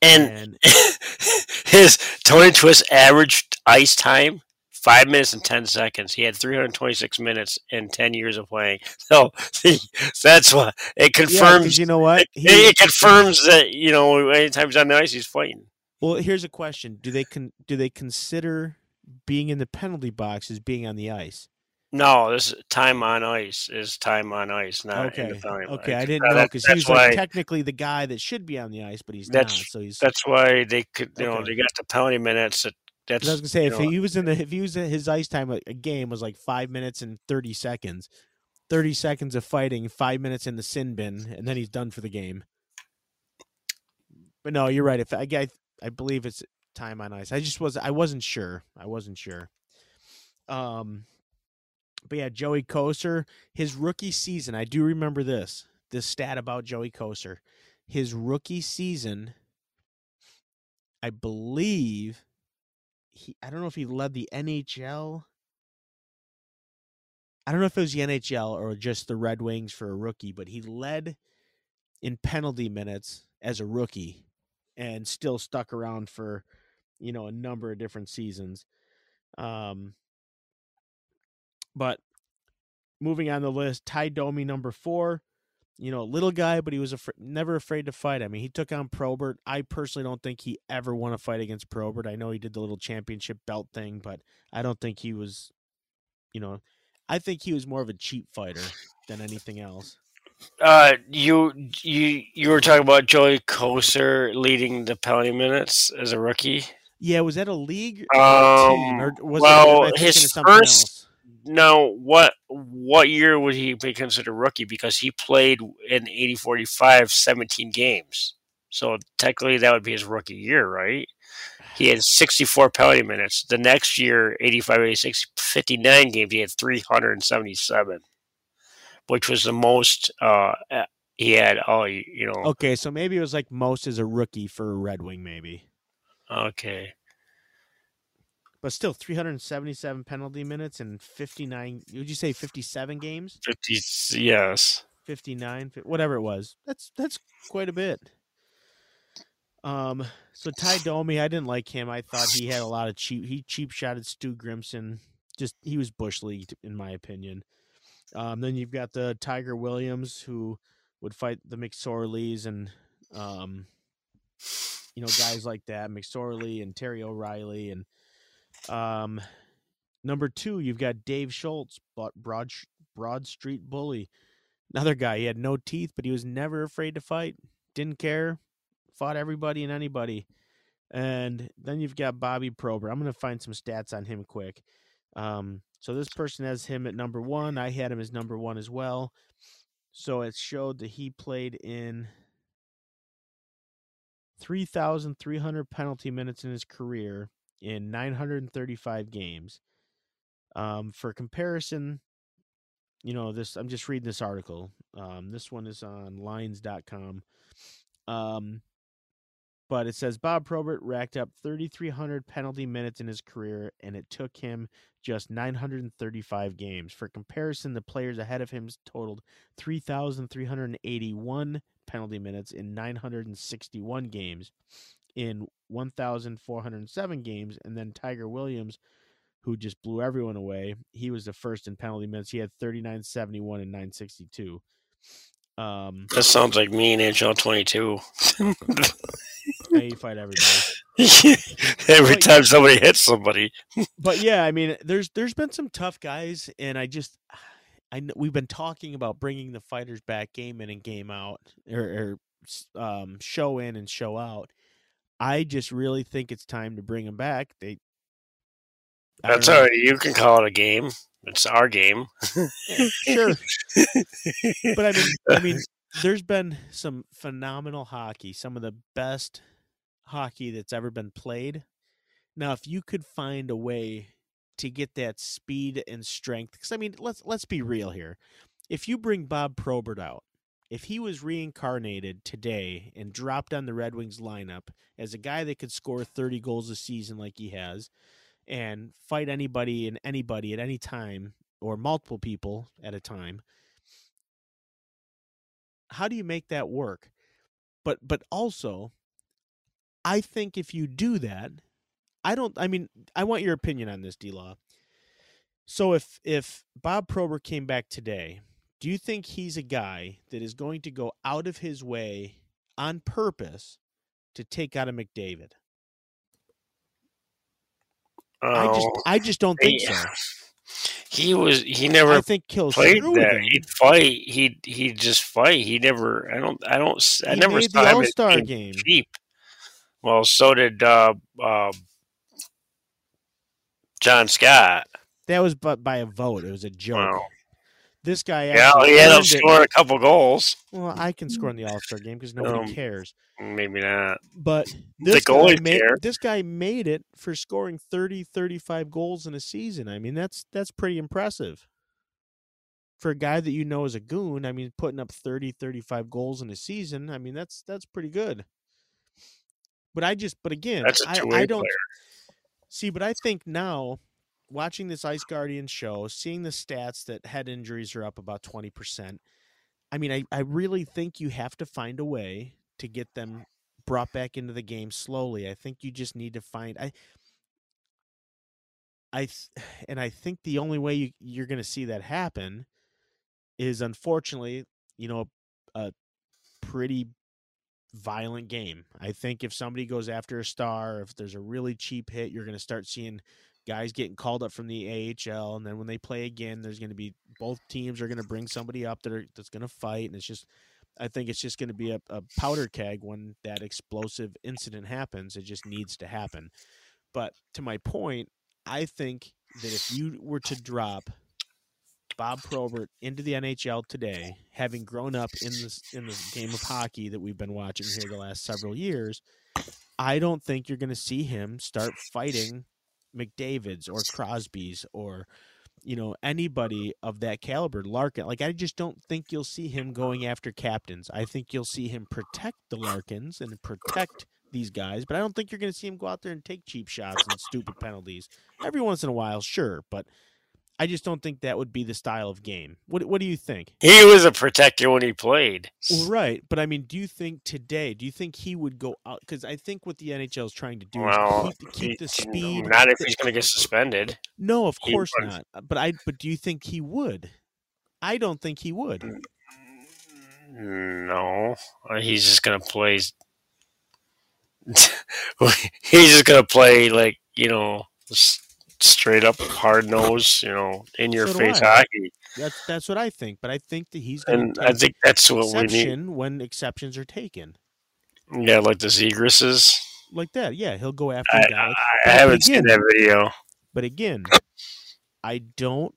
And And his Tony Twist average ice time five minutes and ten seconds. He had three hundred twenty six minutes in ten years of playing. So see, that's what it yeah, you know what? it, He- it confirms that you know anytime he's on the ice, he's fighting. well, here's a question: Do they con- do they consider being in the penalty box as being on the ice? No, this is time on ice is time on ice, not in Okay, the penalty box. okay, I didn't know because he's like technically the guy that should be on the ice, but he's That's- not. So he's. that's why they could you know they got the penalty minutes. 'cause that's I was gonna say if know, he was in the if he was in his ice time a, a game was like five minutes and thirty seconds, thirty seconds of fighting, five minutes in the sin bin, and then he's done for the game. But no, you're right. If I I, I believe it's time on ice. I just was I wasn't sure. I wasn't sure. Um, but yeah, Joey Kocur, his rookie season. I do remember this this stat about Joey Kocur. His rookie season, I believe he. I don't know if he led the NHL. I don't know if it was the NHL or just the Red Wings for a rookie, but he led in penalty minutes as a rookie and still stuck around for you know a number of different seasons um but moving on the list tie domi number four you know little guy but he was afr- never afraid to fight i mean he took on probert i personally don't think he ever won a fight against probert i know he did the little championship belt thing but i don't think he was you know i think he was more of a cheap fighter than anything else Uh, you you you were talking about Joey Kocur leading the penalty minutes as a rookie. Yeah, was that a league or a team, Um, or was well, his first- else? Now, what what year would he be considered rookie? Because he played in 80-45 17 games. So technically, that would be his rookie year, right? He had 64 penalty minutes. The next year, 85, 86, 59 games, he had 377, which was the most uh, uh, he had all, you know. Okay, so maybe it was like most as a rookie for a Red Wing, maybe, Okay. But still 377 penalty minutes and 59. Would you say 57 games? 50, yes. 59, whatever it was. That's that's quite a bit. Um, so Tie Domi, I didn't like him. I thought he had a lot of cheap. He cheap shotted Stu Grimson. Just he was bush leagued in my opinion. Um, then you've got the Tiger Williams, who would fight the McSorleys and um, you know guys like that, McSorley and Terry O'Reilly, and um, number two you've got Dave Schultz, Broad Broad Street Bully, another guy. He had no teeth, but he was never afraid to fight. Didn't care, fought everybody and anybody. And then you've got Bobby Probert. I'm going to find some stats on him quick. Um, so this person has him at number one. I had him as number one as well. So it showed that he played in 3,300 penalty minutes in his career in 935 games. Um, for comparison, you know, this I'm just reading this article. Um, this one is on lines.com. Um, but it says Bob Probert racked up 3,300 penalty minutes in his career, and it took him just 935 games. For comparison, the players ahead of him totaled 3,381 penalty minutes in 961 games in 1,407 games, and then Tiger Williams, who just blew everyone away, he was the first in penalty minutes. He had 3971 and 962. Um, That sounds like me in NHL 22. yeah, you fight everybody. Every Well, time somebody hits somebody. but yeah, I mean, there's there's been some tough guys, and I just I know we've been talking about bringing the fighters back game in and game out, or, or um, show in and show out. I just really think it's time to bring them back. They. That's all right. You can call it a game. It's our game. sure, but I mean, I mean, there's been some phenomenal hockey, some of the best hockey that's ever been played. Now, if you could find a way to get that speed and strength, because I mean, let's let's be real here. If you bring Bob Probert out, if he was reincarnated today and dropped on the Red Wings lineup as a guy that could score 30 goals a season like he has, and fight anybody and anybody at any time or multiple people at a time how do you make that work? But but also i think if you do that i don't i mean i want your opinion on this d-law. So if if bob probert came back today do you think he's a guy that is going to go out of his way on purpose to take out a mcdavid i just Oh, i just don't think yeah. so he was. He never i think he'll played that. He'd fight. He'd he just fight. He never. I don't. I don't. I He never made saw the all-star being game cheap. Well, so did uh, uh, John Scott. that was but by a vote it was a joke Wow. This guy Yeah, he ended up earned it. scoring a couple goals. Well, I can score in the All Star game because nobody Um, cares. Maybe not. But this guy, made, this guy made it for scoring 30, 35 goals in a season. I mean, that's that's pretty impressive. For a guy that you know is a goon, I mean, putting up 30, 35 goals in a season, I mean, that's that's pretty good. But I just, but again, That's a I, I don't player. see. But I think now, watching this Ice Guardian show, seeing the stats that head injuries are up about twenty percent. I mean, I, I really think you have to find a way to get them brought back into the game slowly. I think you just need to find I I and I think the only way you, you're going to see that happen is unfortunately, you know, a pretty violent game. I think if somebody goes after a star, if there's a really cheap hit, you're going to start seeing guys getting called up from the AHL and then when they play again, there's going to be both teams are going to bring somebody up that are that's going to fight and it's just I think it's just going to be a, a powder keg when that explosive incident happens. It just needs to happen. But to my point, I think that if you were to drop Bob Probert into the NHL today, having grown up in this in this game of hockey that we've been watching here the last several years, I don't think you're going to see him start fighting McDavid's or Crosby's or you know uh-huh. anybody of that caliber larkin like i just don't think you'll see him going uh-huh. after captains. I think you'll see him protect the larkins and protect these guys but i don't think you're going to see him go out there and take cheap shots and stupid penalties every once in a while sure but i just don't think that would be the style of game what, what do you think He was a protector when he played. right but i mean do you think today do you think he would go out because i think what the nhl is trying to do Well, is keep, keep he- the speed Not if he's going to get suspended. No, of He course was. not. But I but do you think he would? I don't think he would. No, Uh, he's just gonna play. he's just gonna play like you know, straight up hard nose, you know, in your So face hockey. That's that's what I think. But I think that he's going And to I think that's what we need. exception when exceptions are taken. Yeah, like the Zegrises. Like that, yeah, he'll go after I. I, I haven't seen that video. But again, I don't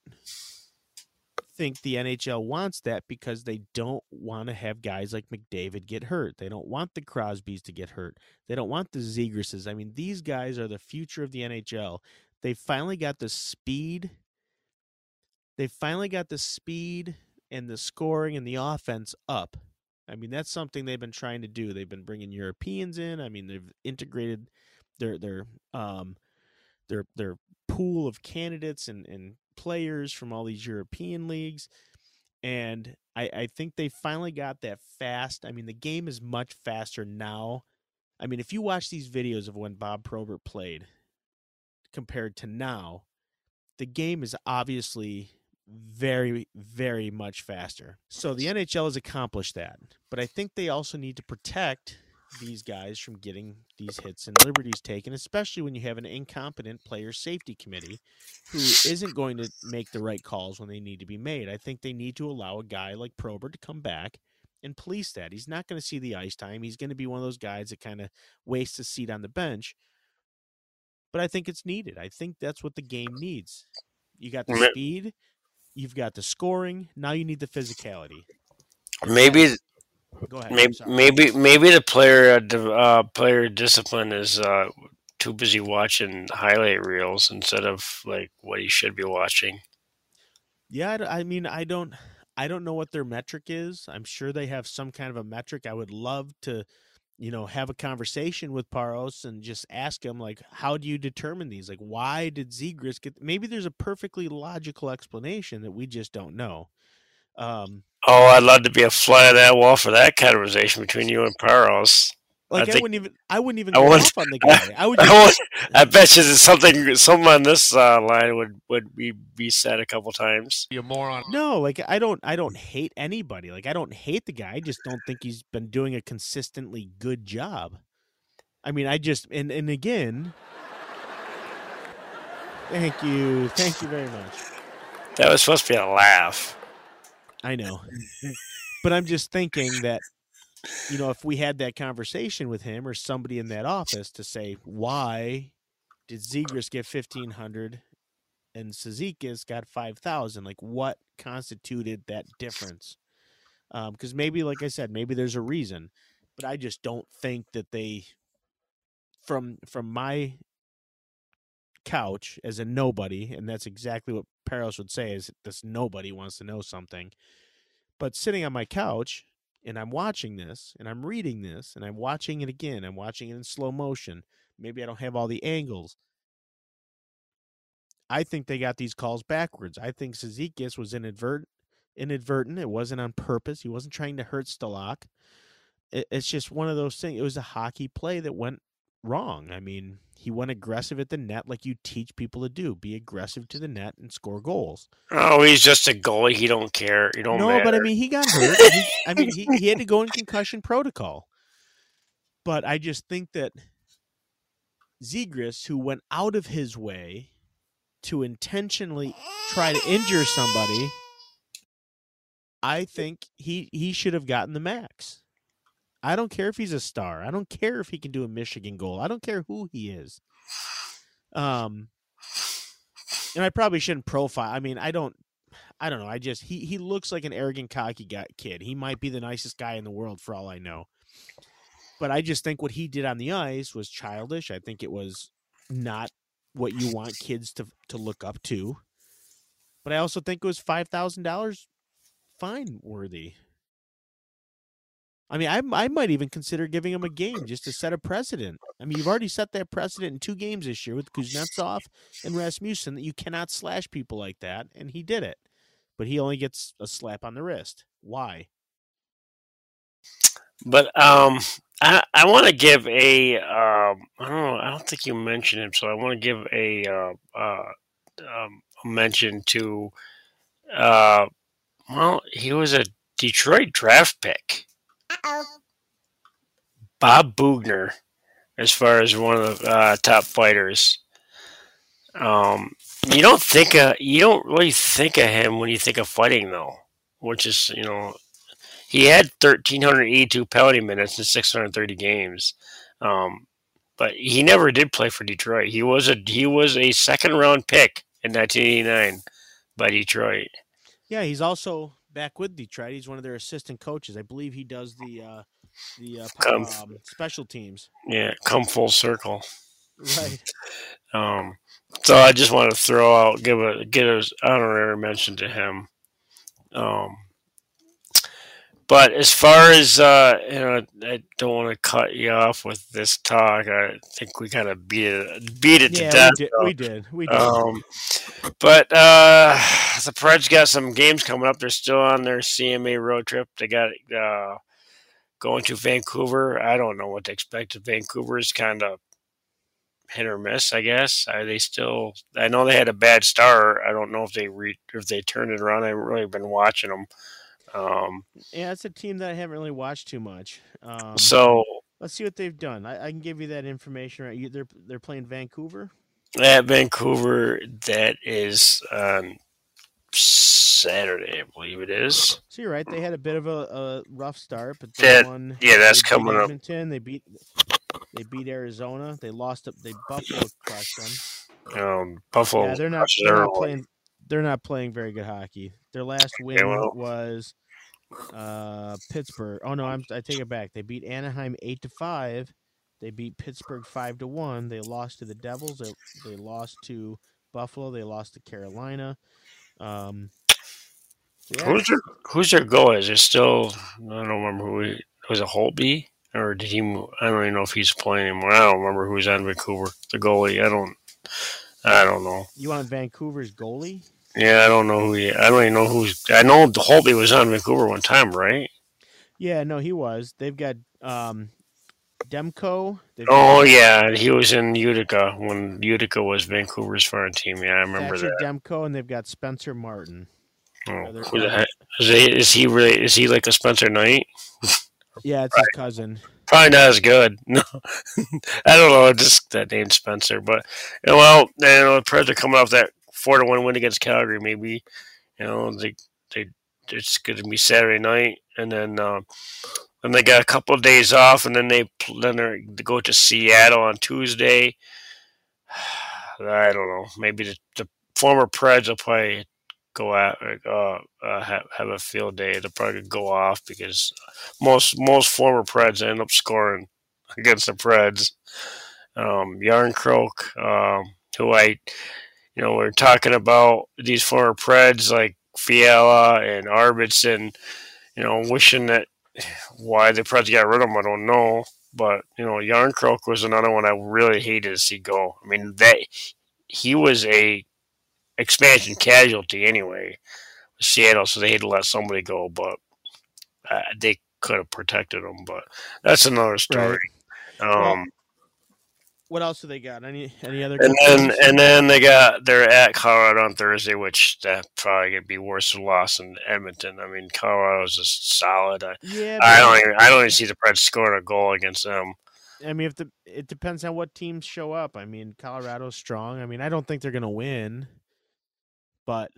think the NHL wants that because they don't want to have guys like McDavid get hurt. They don't want the Crosbys to get hurt. They don't want the Zegrises. I mean, these guys are the future of the NHL. They finally got the speed. They finally got the speed and the scoring and the offense up. I mean, that's something they've been trying to do. They've been bringing Europeans in. I mean, they've integrated their their um their their pool of candidates and, and players from all these European leagues. And I, I think they finally got that fast. I mean, the game is much faster now. I mean, if you watch these videos of when Bob Probert played compared to now, the game is obviously very, very much faster. So the NHL has accomplished that. But I think they also need to protect these guys from getting these hits and liberties taken, especially when you have an incompetent player safety committee who isn't going to make the right calls when they need to be made. I think they need to allow a guy like Probert to come back and police that. He's not going to see the ice time. He's going to be one of those guys that kind of wastes a seat on the bench. But I think it's needed. I think that's what the game needs. You got the speed, you've got the scoring. Now you need the physicality. Maybe, Go ahead. Maybe, maybe, maybe the player uh, uh, player discipline is uh, too busy watching highlight reels instead of like what he should be watching. Yeah, I mean, I don't, I don't know what their metric is. I'm sure they have some kind of a metric. I would love to, you know, have a conversation with Parros and just ask him like, how do you determine these? Like, why did Zegras get? Maybe there's a perfectly logical explanation that we just don't know. Um, Oh, I'd love to be a fly on that wall for that conversation between you and Parros. Like I, think- wouldn't even, I wouldn't even I go want- off on the guy. I would I, just, want- I bet you that something, someone on this uh, line would would be, be said a couple times. You're moron. No, like I don't I don't hate anybody. Like I don't hate the guy. I just don't think he's been doing a consistently good job. I mean, I just and and again Thank you. Thank you very much. That was supposed to be a laugh. I know. but I'm just thinking that you know, if we had that conversation with him or somebody in that office to say why did Zegras get 1500 and Sezikis got 5000 like what constituted that difference? Um, because maybe like i said maybe there's a reason but i just don't think that they from from my couch as a nobody and that's exactly what Parros would say is this nobody wants to know something. But sitting on my couch and i'm watching this and i'm reading this and i'm watching it again i'm watching it in slow motion maybe i don't have all the angles I think they got these calls backwards. I think Sezikis was inadvertent. Inadvertent. It wasn't on purpose. He wasn't trying to hurt Stalak. It, it's just one of those things. It was a hockey play that went wrong. I mean, he went aggressive at the net like you teach people to do. Be aggressive to the net and score goals. Oh, he's just a goalie. He don't care. He don't no, matter. but I mean, he got hurt. he, I mean, he, he had to go in concussion protocol. But I just think that Zegras, who went out of his way to intentionally try to injure somebody, I think he he should have gotten the max. I don't care if he's a star. I don't care if he can do a Michigan goal. I don't care who he is. Um and I probably shouldn't profile. I mean, I don't I don't know. I just he he looks like an arrogant cocky guy, kid. He might be the nicest guy in the world for all I know. But I just think what he did on the ice was childish. I think it was not what you want kids to to look up to. But I also think it was five thousand dollars fine worthy. I mean, I I might even consider giving him a game just to set a precedent. I mean, you've already set that precedent in two games this year with Kuznetsov and Rasmussen that you cannot slash people like that, and he did it. But he only gets a slap on the wrist. Why? But um, I I want to give a um, I don't know. I don't think you mentioned him, so I want to give a uh, uh, um, mention to uh, well, he was a Detroit draft pick, Bob Boughner, as far as one of the uh, top fighters. Um, you don't think of, you don't really think of him when you think of fighting though, which is you know he had 1382 penalty minutes in 630 games. Um, but he never did play for Detroit. He was a he was a second round pick in 1989 by Detroit. Yeah, he's also back with Detroit. He's one of their assistant coaches. I believe he does the uh, the uh, Come. um, special teams. Yeah, come full circle. Right. Um, so I just want to throw out, give a give a honorary mention to him. Um, but as far as uh, you know, I don't want to cut you off with this talk. I think we kind of beat it beat it to death. we did. We did. We did. Um, but uh, the Preds got some games coming up. They're still on their CMA road trip. They got uh, going to Vancouver. I don't know what to expect. Vancouver is kind of hit or miss. I guess. Are they still? I know they had a bad start. I don't know if they re, if they turned it around. I haven't really been watching them. Um, yeah, it's a team that I haven't really watched too much. Um, so let's see what they've done. I, I can give you that information. Right, you, they're they're playing Vancouver. at Vancouver, that is on Saturday, I believe it is. So you're right. They had a bit of a, a rough start, but they That- won. yeah, that's coming up. Edmonton. They beat they beat Arizona. They lost. up. They Buffalo crushed them. Um, Buffalo. yeah, they're not. They're not playing. They're not playing very good hockey. Their last win well. was uh, Pittsburgh. Oh no, I'm, I take it back. They beat Anaheim eight to five. They beat Pittsburgh five to one. They lost to the Devils. They, they lost to Buffalo. They lost to Carolina. Um, yeah, Who's their Who's their goal? Is it still? I don't remember who. He, was it Holtby or did he? I don't even know if he's playing anymore. I don't remember who's on Vancouver. The goalie. I don't. I don't know. you want Vancouver's goalie? Yeah, I don't know who. He, I don't even know who's. I know Holtby was on Vancouver one time, right? Yeah, no, he was. They've got um, Demko. They've Oh got yeah, he was in Utica when Utica was Vancouver's foreign team. Yeah, I remember Thatcher that. Demko, and they've got Spencer Martin. Oh, who the heck is he? Is he really? Is he like a Spencer Knight? Yeah, it's his cousin. Probably not as good. No, I don't know. Just that name Spencer, but well, you know, the Preds are coming off that four to one win against Calgary. Maybe you know they they it's going to be Saturday night, and then uh, then they got a couple of days off, and then they then they go to Seattle on Tuesday. I don't know. Maybe the, the former Preds will probably go out uh, uh, have, have a field day. They'll probably go off because most most former Preds end up scoring against the Preds. Um, Jarnkrok, um, who I, you know, we're talking about these former Preds like Fiala and Arvidsson, you know, wishing that why the Preds got rid of him, I don't know. But you know, Jarnkrok was another one I really hated to see go. I mean, that he was a expansion casualty anyway, Seattle, so they had to let somebody go. But uh, they could have protected him. But that's another story. Um, What else do they got? Any any other? and then and then they got they're at Colorado on Thursday, which that probably gonna be worse than loss in Edmonton. I mean, Colorado's just solid. I, yeah, I don't even I don't even see the Preds scoring a goal against them. I mean, if the it depends on what teams show up. I mean, Colorado's strong. I mean, I don't think they're gonna win, but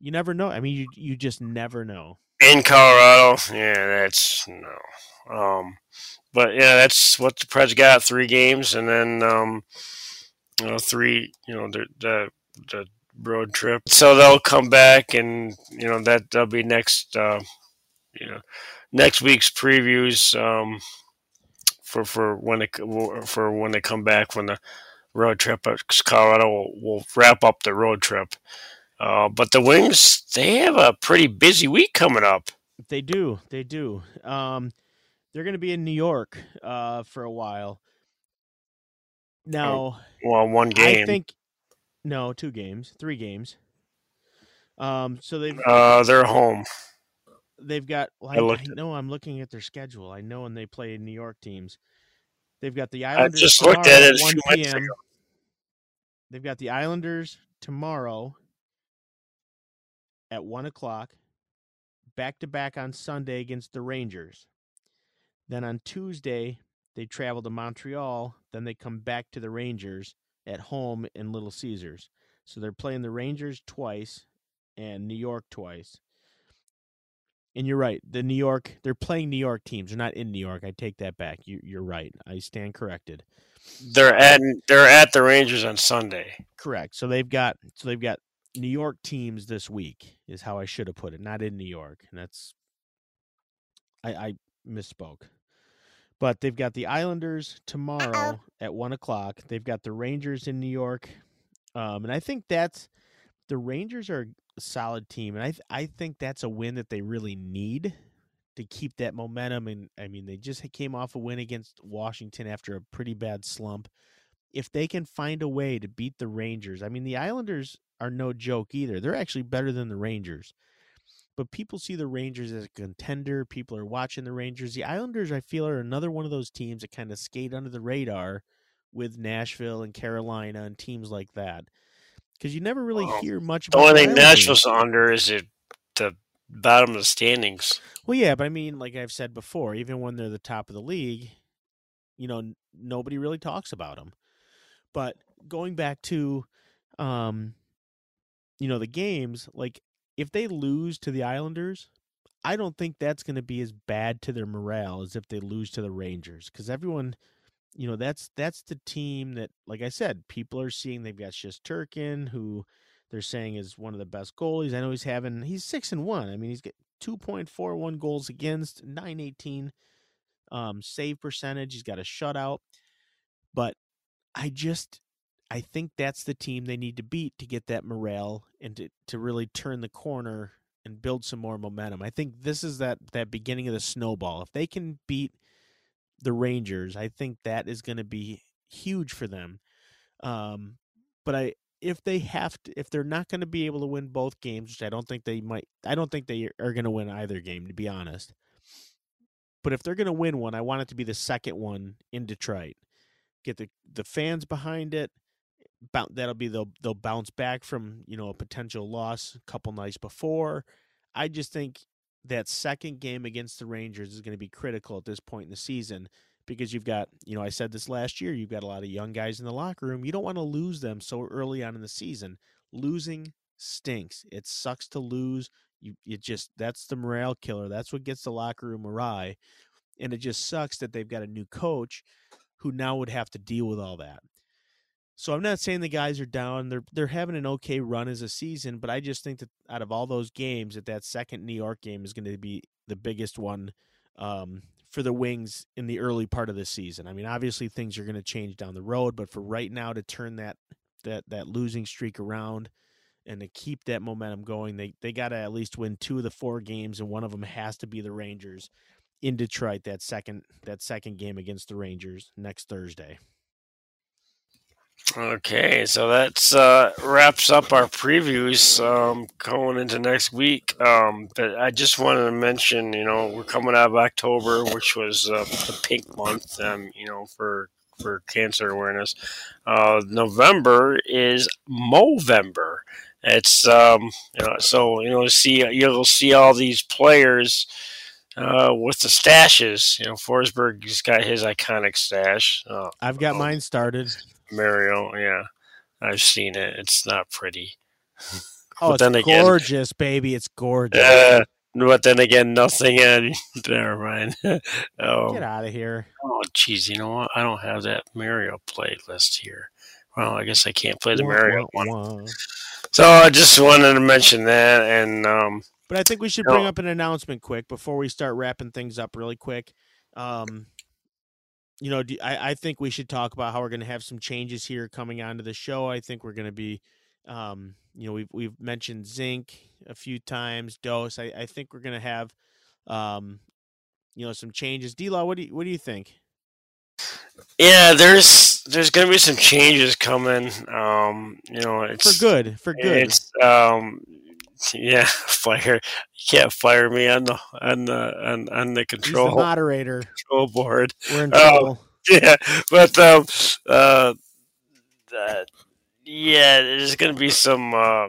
you never know. I mean, you you just never know. in Colorado. Yeah, that's no. Um, but yeah, that's what the Preds got. Three games, and then um, you know, three. You know, the the the road trip. So they'll come back, and you know that that'll be next. Uh, you know, next week's previews. Um, for for when they for when they come back when the road trip. 'cause Colorado will, will wrap up the road trip. Uh, but the Wings, they have a pretty busy week coming up. They do. They do. Um, they're going to be in New York uh, for a while. Now, Well, one game. I think no, two games, three games. Um, so they've uh, they're home. they've got. Well, I I, I know. I'm looking at their schedule. I know when they play New York teams. They've got the I Islanders. just looked tomorrow at it a 1 p.m. They've got the Islanders tomorrow at one o'clock. back to back on Sunday against the Rangers. Then on Tuesday, they travel to Montreal. Then they come back to the Rangers at home in Little Caesars. So they're playing the Rangers twice and New York twice. And you're right. The New York, they're playing New York teams. They're not in New York. I take that back. You, you're right. I stand corrected. They're at they're at the Rangers on Sunday. Correct. So they've got so they've got New York teams this week is how I should have put it. Not in New York, and that's I, I misspoke. But they've got the Islanders tomorrow at one o'clock. They've got the Rangers in New York, um, and I think that's the Rangers are a solid team, and I th- I think that's a win that they really need to keep that momentum. And I mean, they just came off a win against Washington after a pretty bad slump. If they can find a way to beat the Rangers, I mean, the Islanders are no joke either. They're actually better than the Rangers. But people see the Rangers as a contender. People are watching the Rangers. The Islanders, I feel, are another one of those teams that kind of skate under the radar with Nashville and Carolina and teams like that. Because you never really Well, hear much The about only thing Islanders. Nashville's under is at the bottom of the standings. Well, yeah, but I mean, like I've said before, even when they're the top of the league, you know, n- nobody really talks about them. But going back to, um, you know, the games, like if they lose to the Islanders, I don't think that's going to be as bad to their morale as if they lose to the Rangers, because everyone, you know, that's that's the team that, like I said, people are seeing. They've got Shesterkin, who they're saying is one of the best goalies. I know he's having he's six and one. I mean, he's got two point four one goals against, nine eighteen um, save percentage. He's got a shutout, but I just I think that's the team they need to beat to get that morale and to, to really turn the corner and build some more momentum. I think this is that that beginning of the snowball. If they can beat the Rangers, I think that is going to be huge for them. Um, but I if they have to if they're not going to be able to win both games, which I don't think they might I don't think they are going to win either game to be honest. But if they're going to win one, I want it to be the second one in Detroit. Get the the fans behind it. Bou- That'll be they'll they'll bounce back from you know a potential loss a couple nights before. I just think that second game against the Rangers is going to be critical at this point in the season because you've got you know I said this last year you've got a lot of young guys in the locker room. You don't want to lose them so early on in the season. Losing stinks. It sucks to lose. You it just that's the morale killer. That's what gets the locker room awry. And it just sucks that they've got a new coach who now would have to deal with all that. So I'm not saying the guys are down. They're they're having an okay run as a season, but I just think that out of all those games, that that second New York game is going to be the biggest one um, for the Wings in the early part of the season. I mean, obviously things are going to change down the road, but for right now to turn that that that losing streak around and to keep that momentum going, they they got to at least win two of the four games, and one of them has to be the Rangers in Detroit. That second that second game against the Rangers next Thursday. Okay, so that's uh, wraps up our previews um, going into next week. Um, but I just wanted to mention, you know, we're coming out of October, which was uh, the pink month, um, you know, for for cancer awareness. Uh, November is Movember. It's um, you know, so you know, see you'll see all these players uh, with the stashes. You know, Forsberg's got his iconic stash. Uh, I've got Oh. mine started. Mario, yeah, I've seen it. It's not pretty. Oh, But it's then again- gorgeous, baby. It's gorgeous. Uh, but then again, nothing. And never mind. oh, Get oh, out of here. oh, geez, you know what? I don't have that Mario playlist here. Well, I guess I can't play the Wah, Mario wah, one. wah. So I just wanted to mention that, and um, But I think we should bring up an announcement quick before we start wrapping things up really quick. Um, you know, I, I think we should talk about how we're going to have some changes here coming onto the show. I think we're going to be, um, you know, we've we've mentioned Zink a few times, dose. I, I think we're going to have, um, you know, some changes. D Law, what do you what do you think? yeah, there's there's gonna be some changes coming. Um, you know, it's For good, for good. It's um, yeah, fire. You can't fire me on the on the on, on the He's the control moderator. control board. We're in Oh. trouble. yeah, but um, uh, uh, yeah, there's gonna be some uh,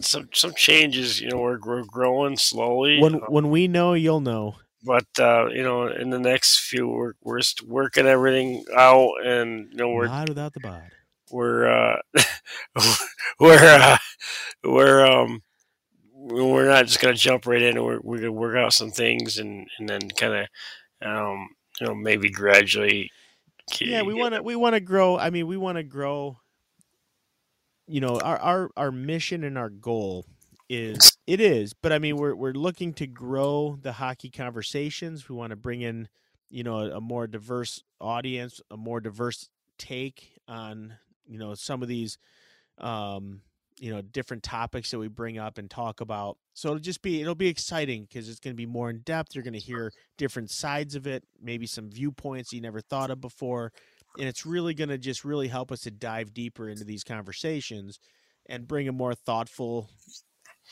some some changes. You know, we're we're growing slowly. When uh, when we know, you'll know. but uh, you know, in the next few, we're we're st- working everything out, and you know, we're Bod without the bod. We're uh, we're uh, we're um we're not just gonna jump right in. We're we're gonna work out some things, and and then kind of um you know maybe gradually. Yeah, we want to we want to grow. I mean, we want to grow. You know, our our our mission and our goal is it is, but I mean, we're we're looking to grow the hockey conversations. We want to bring in, you know, a, a more diverse audience, a more diverse take on you know some of these um you know different topics that we bring up and talk about. So it'll just be it'll be exciting because it's going to be more in depth. You're going to hear different sides of it maybe some viewpoints you never thought of before. And it's really going to just really help us to dive deeper into these conversations and bring a more thoughtful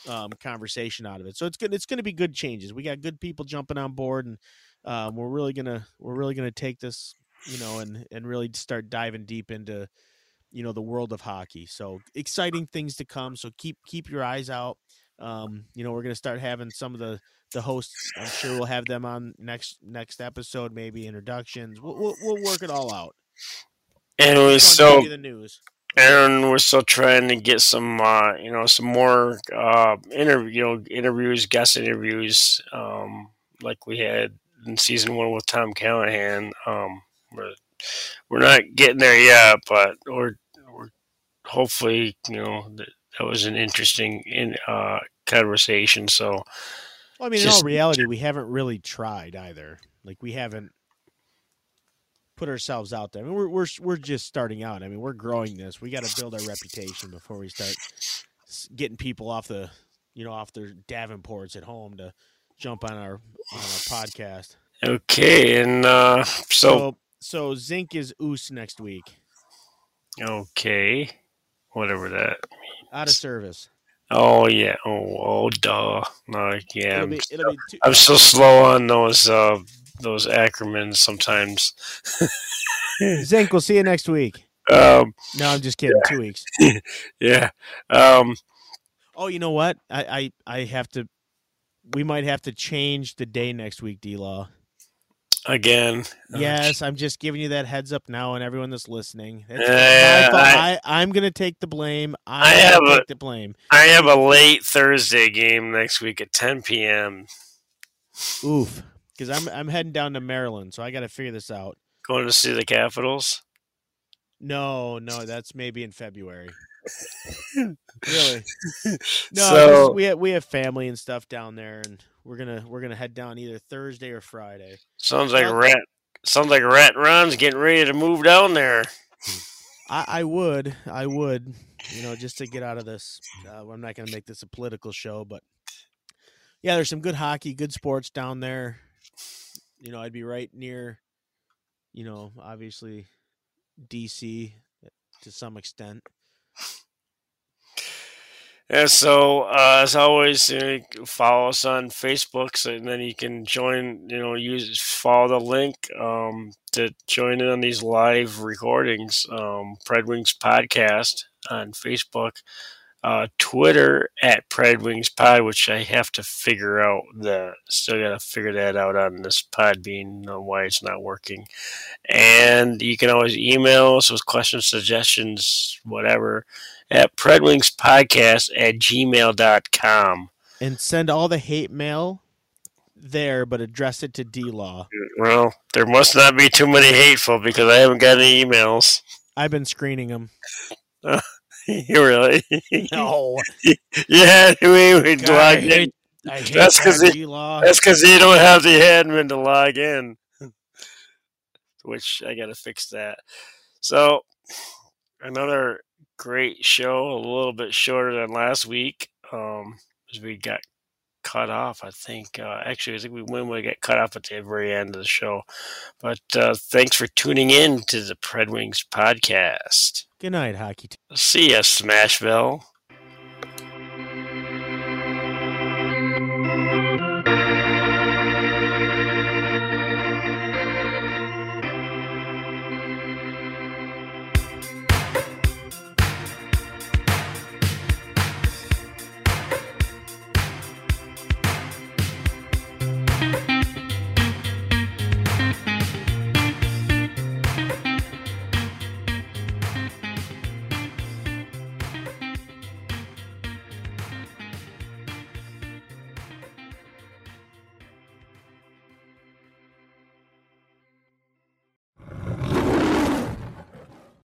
um, conversation out of it. So it's good it's going to be good changes. We got good people jumping on board and um, we're really gonna we're really gonna take this you know and and really start diving deep into you know the world of hockey. So exciting things to come. So keep keep your eyes out. Um you know we're going to start having some of the the hosts. I'm sure we'll have them on next next episode maybe introductions. We'll we'll, we'll work it all out. And we Just wanted to so the news. And we're still trying to get some uh you know some more uh interview you know interviews guest interviews um like we had in season one with tom callahan. Um we're, we're not getting there yet but we're, we're hopefully you know that, that was an interesting in uh conversation so well, i mean in all reality we haven't really tried either. Like we haven't put ourselves out there. I mean we're we're, we're just starting out. I mean we're growing this. We got to build our reputation before we start getting people off the you know off their davenports at home to jump on our on our podcast. Okay and uh so so so Zink is oos next week. Okay whatever that. Out of service. Oh yeah. Oh oh duh. No yeah it'll I'm be it'll I'm so slow on those uh those acronyms sometimes. Zink, we'll see you next week. Um no i'm just kidding. Two weeks. Yeah. Um oh you know what? I i i have to we might have to change the day next week d-law again. uh, Yes, I'm just giving you that heads up now, and everyone that's listening. Yeah. I- I, am gonna take the blame. I I'm have gonna a- take the blame. I have a late Thursday game next week at 10 p.m. Oof, because I'm I'm heading down to Maryland, so I got to figure this out. Going to see the Capitals. No, no, that's maybe in February. really? No, So- we have, we have family and stuff down there, and we're gonna we're gonna head down either Thursday or Friday. Sounds like Rat. Sounds like Rat Ron's getting ready to move down there. I, I would, I would, you know, just to get out of this. Uh, I'm not going to make this a political show, but yeah, there's some good hockey, good sports down there. You know, I'd be right near, you know, obviously DC to some extent. And so, uh, as always, uh, follow us on Facebook, so and then you can join. You know, use follow the link um, to join in on these live recordings. Um, Pred Wings Podcast on Facebook, uh, Twitter at Pred Wings Pod, which I have to figure out. The still got to figure that out on this pod being uh, why it's not working. And you can always email us with questions, suggestions, whatever at predwingspodcast at gmail.com. And send all the hate mail there, but address it to D Law. Well, there must not be too many hateful because I haven't got any emails. I've been screening them. You really? No, yeah, we, we God, I logged in. hate, I hate That's 'cause that it- That's because you don't have the admin to log in, which I got to fix that. So, another great show, a little bit shorter than last week. Um, as we got cut off, I think. Uh, actually, I think we when we got cut off at the very end of the show. But uh, thanks for tuning in to the Pred Wings podcast. Good night, hockey. Team. See ya, Smashville.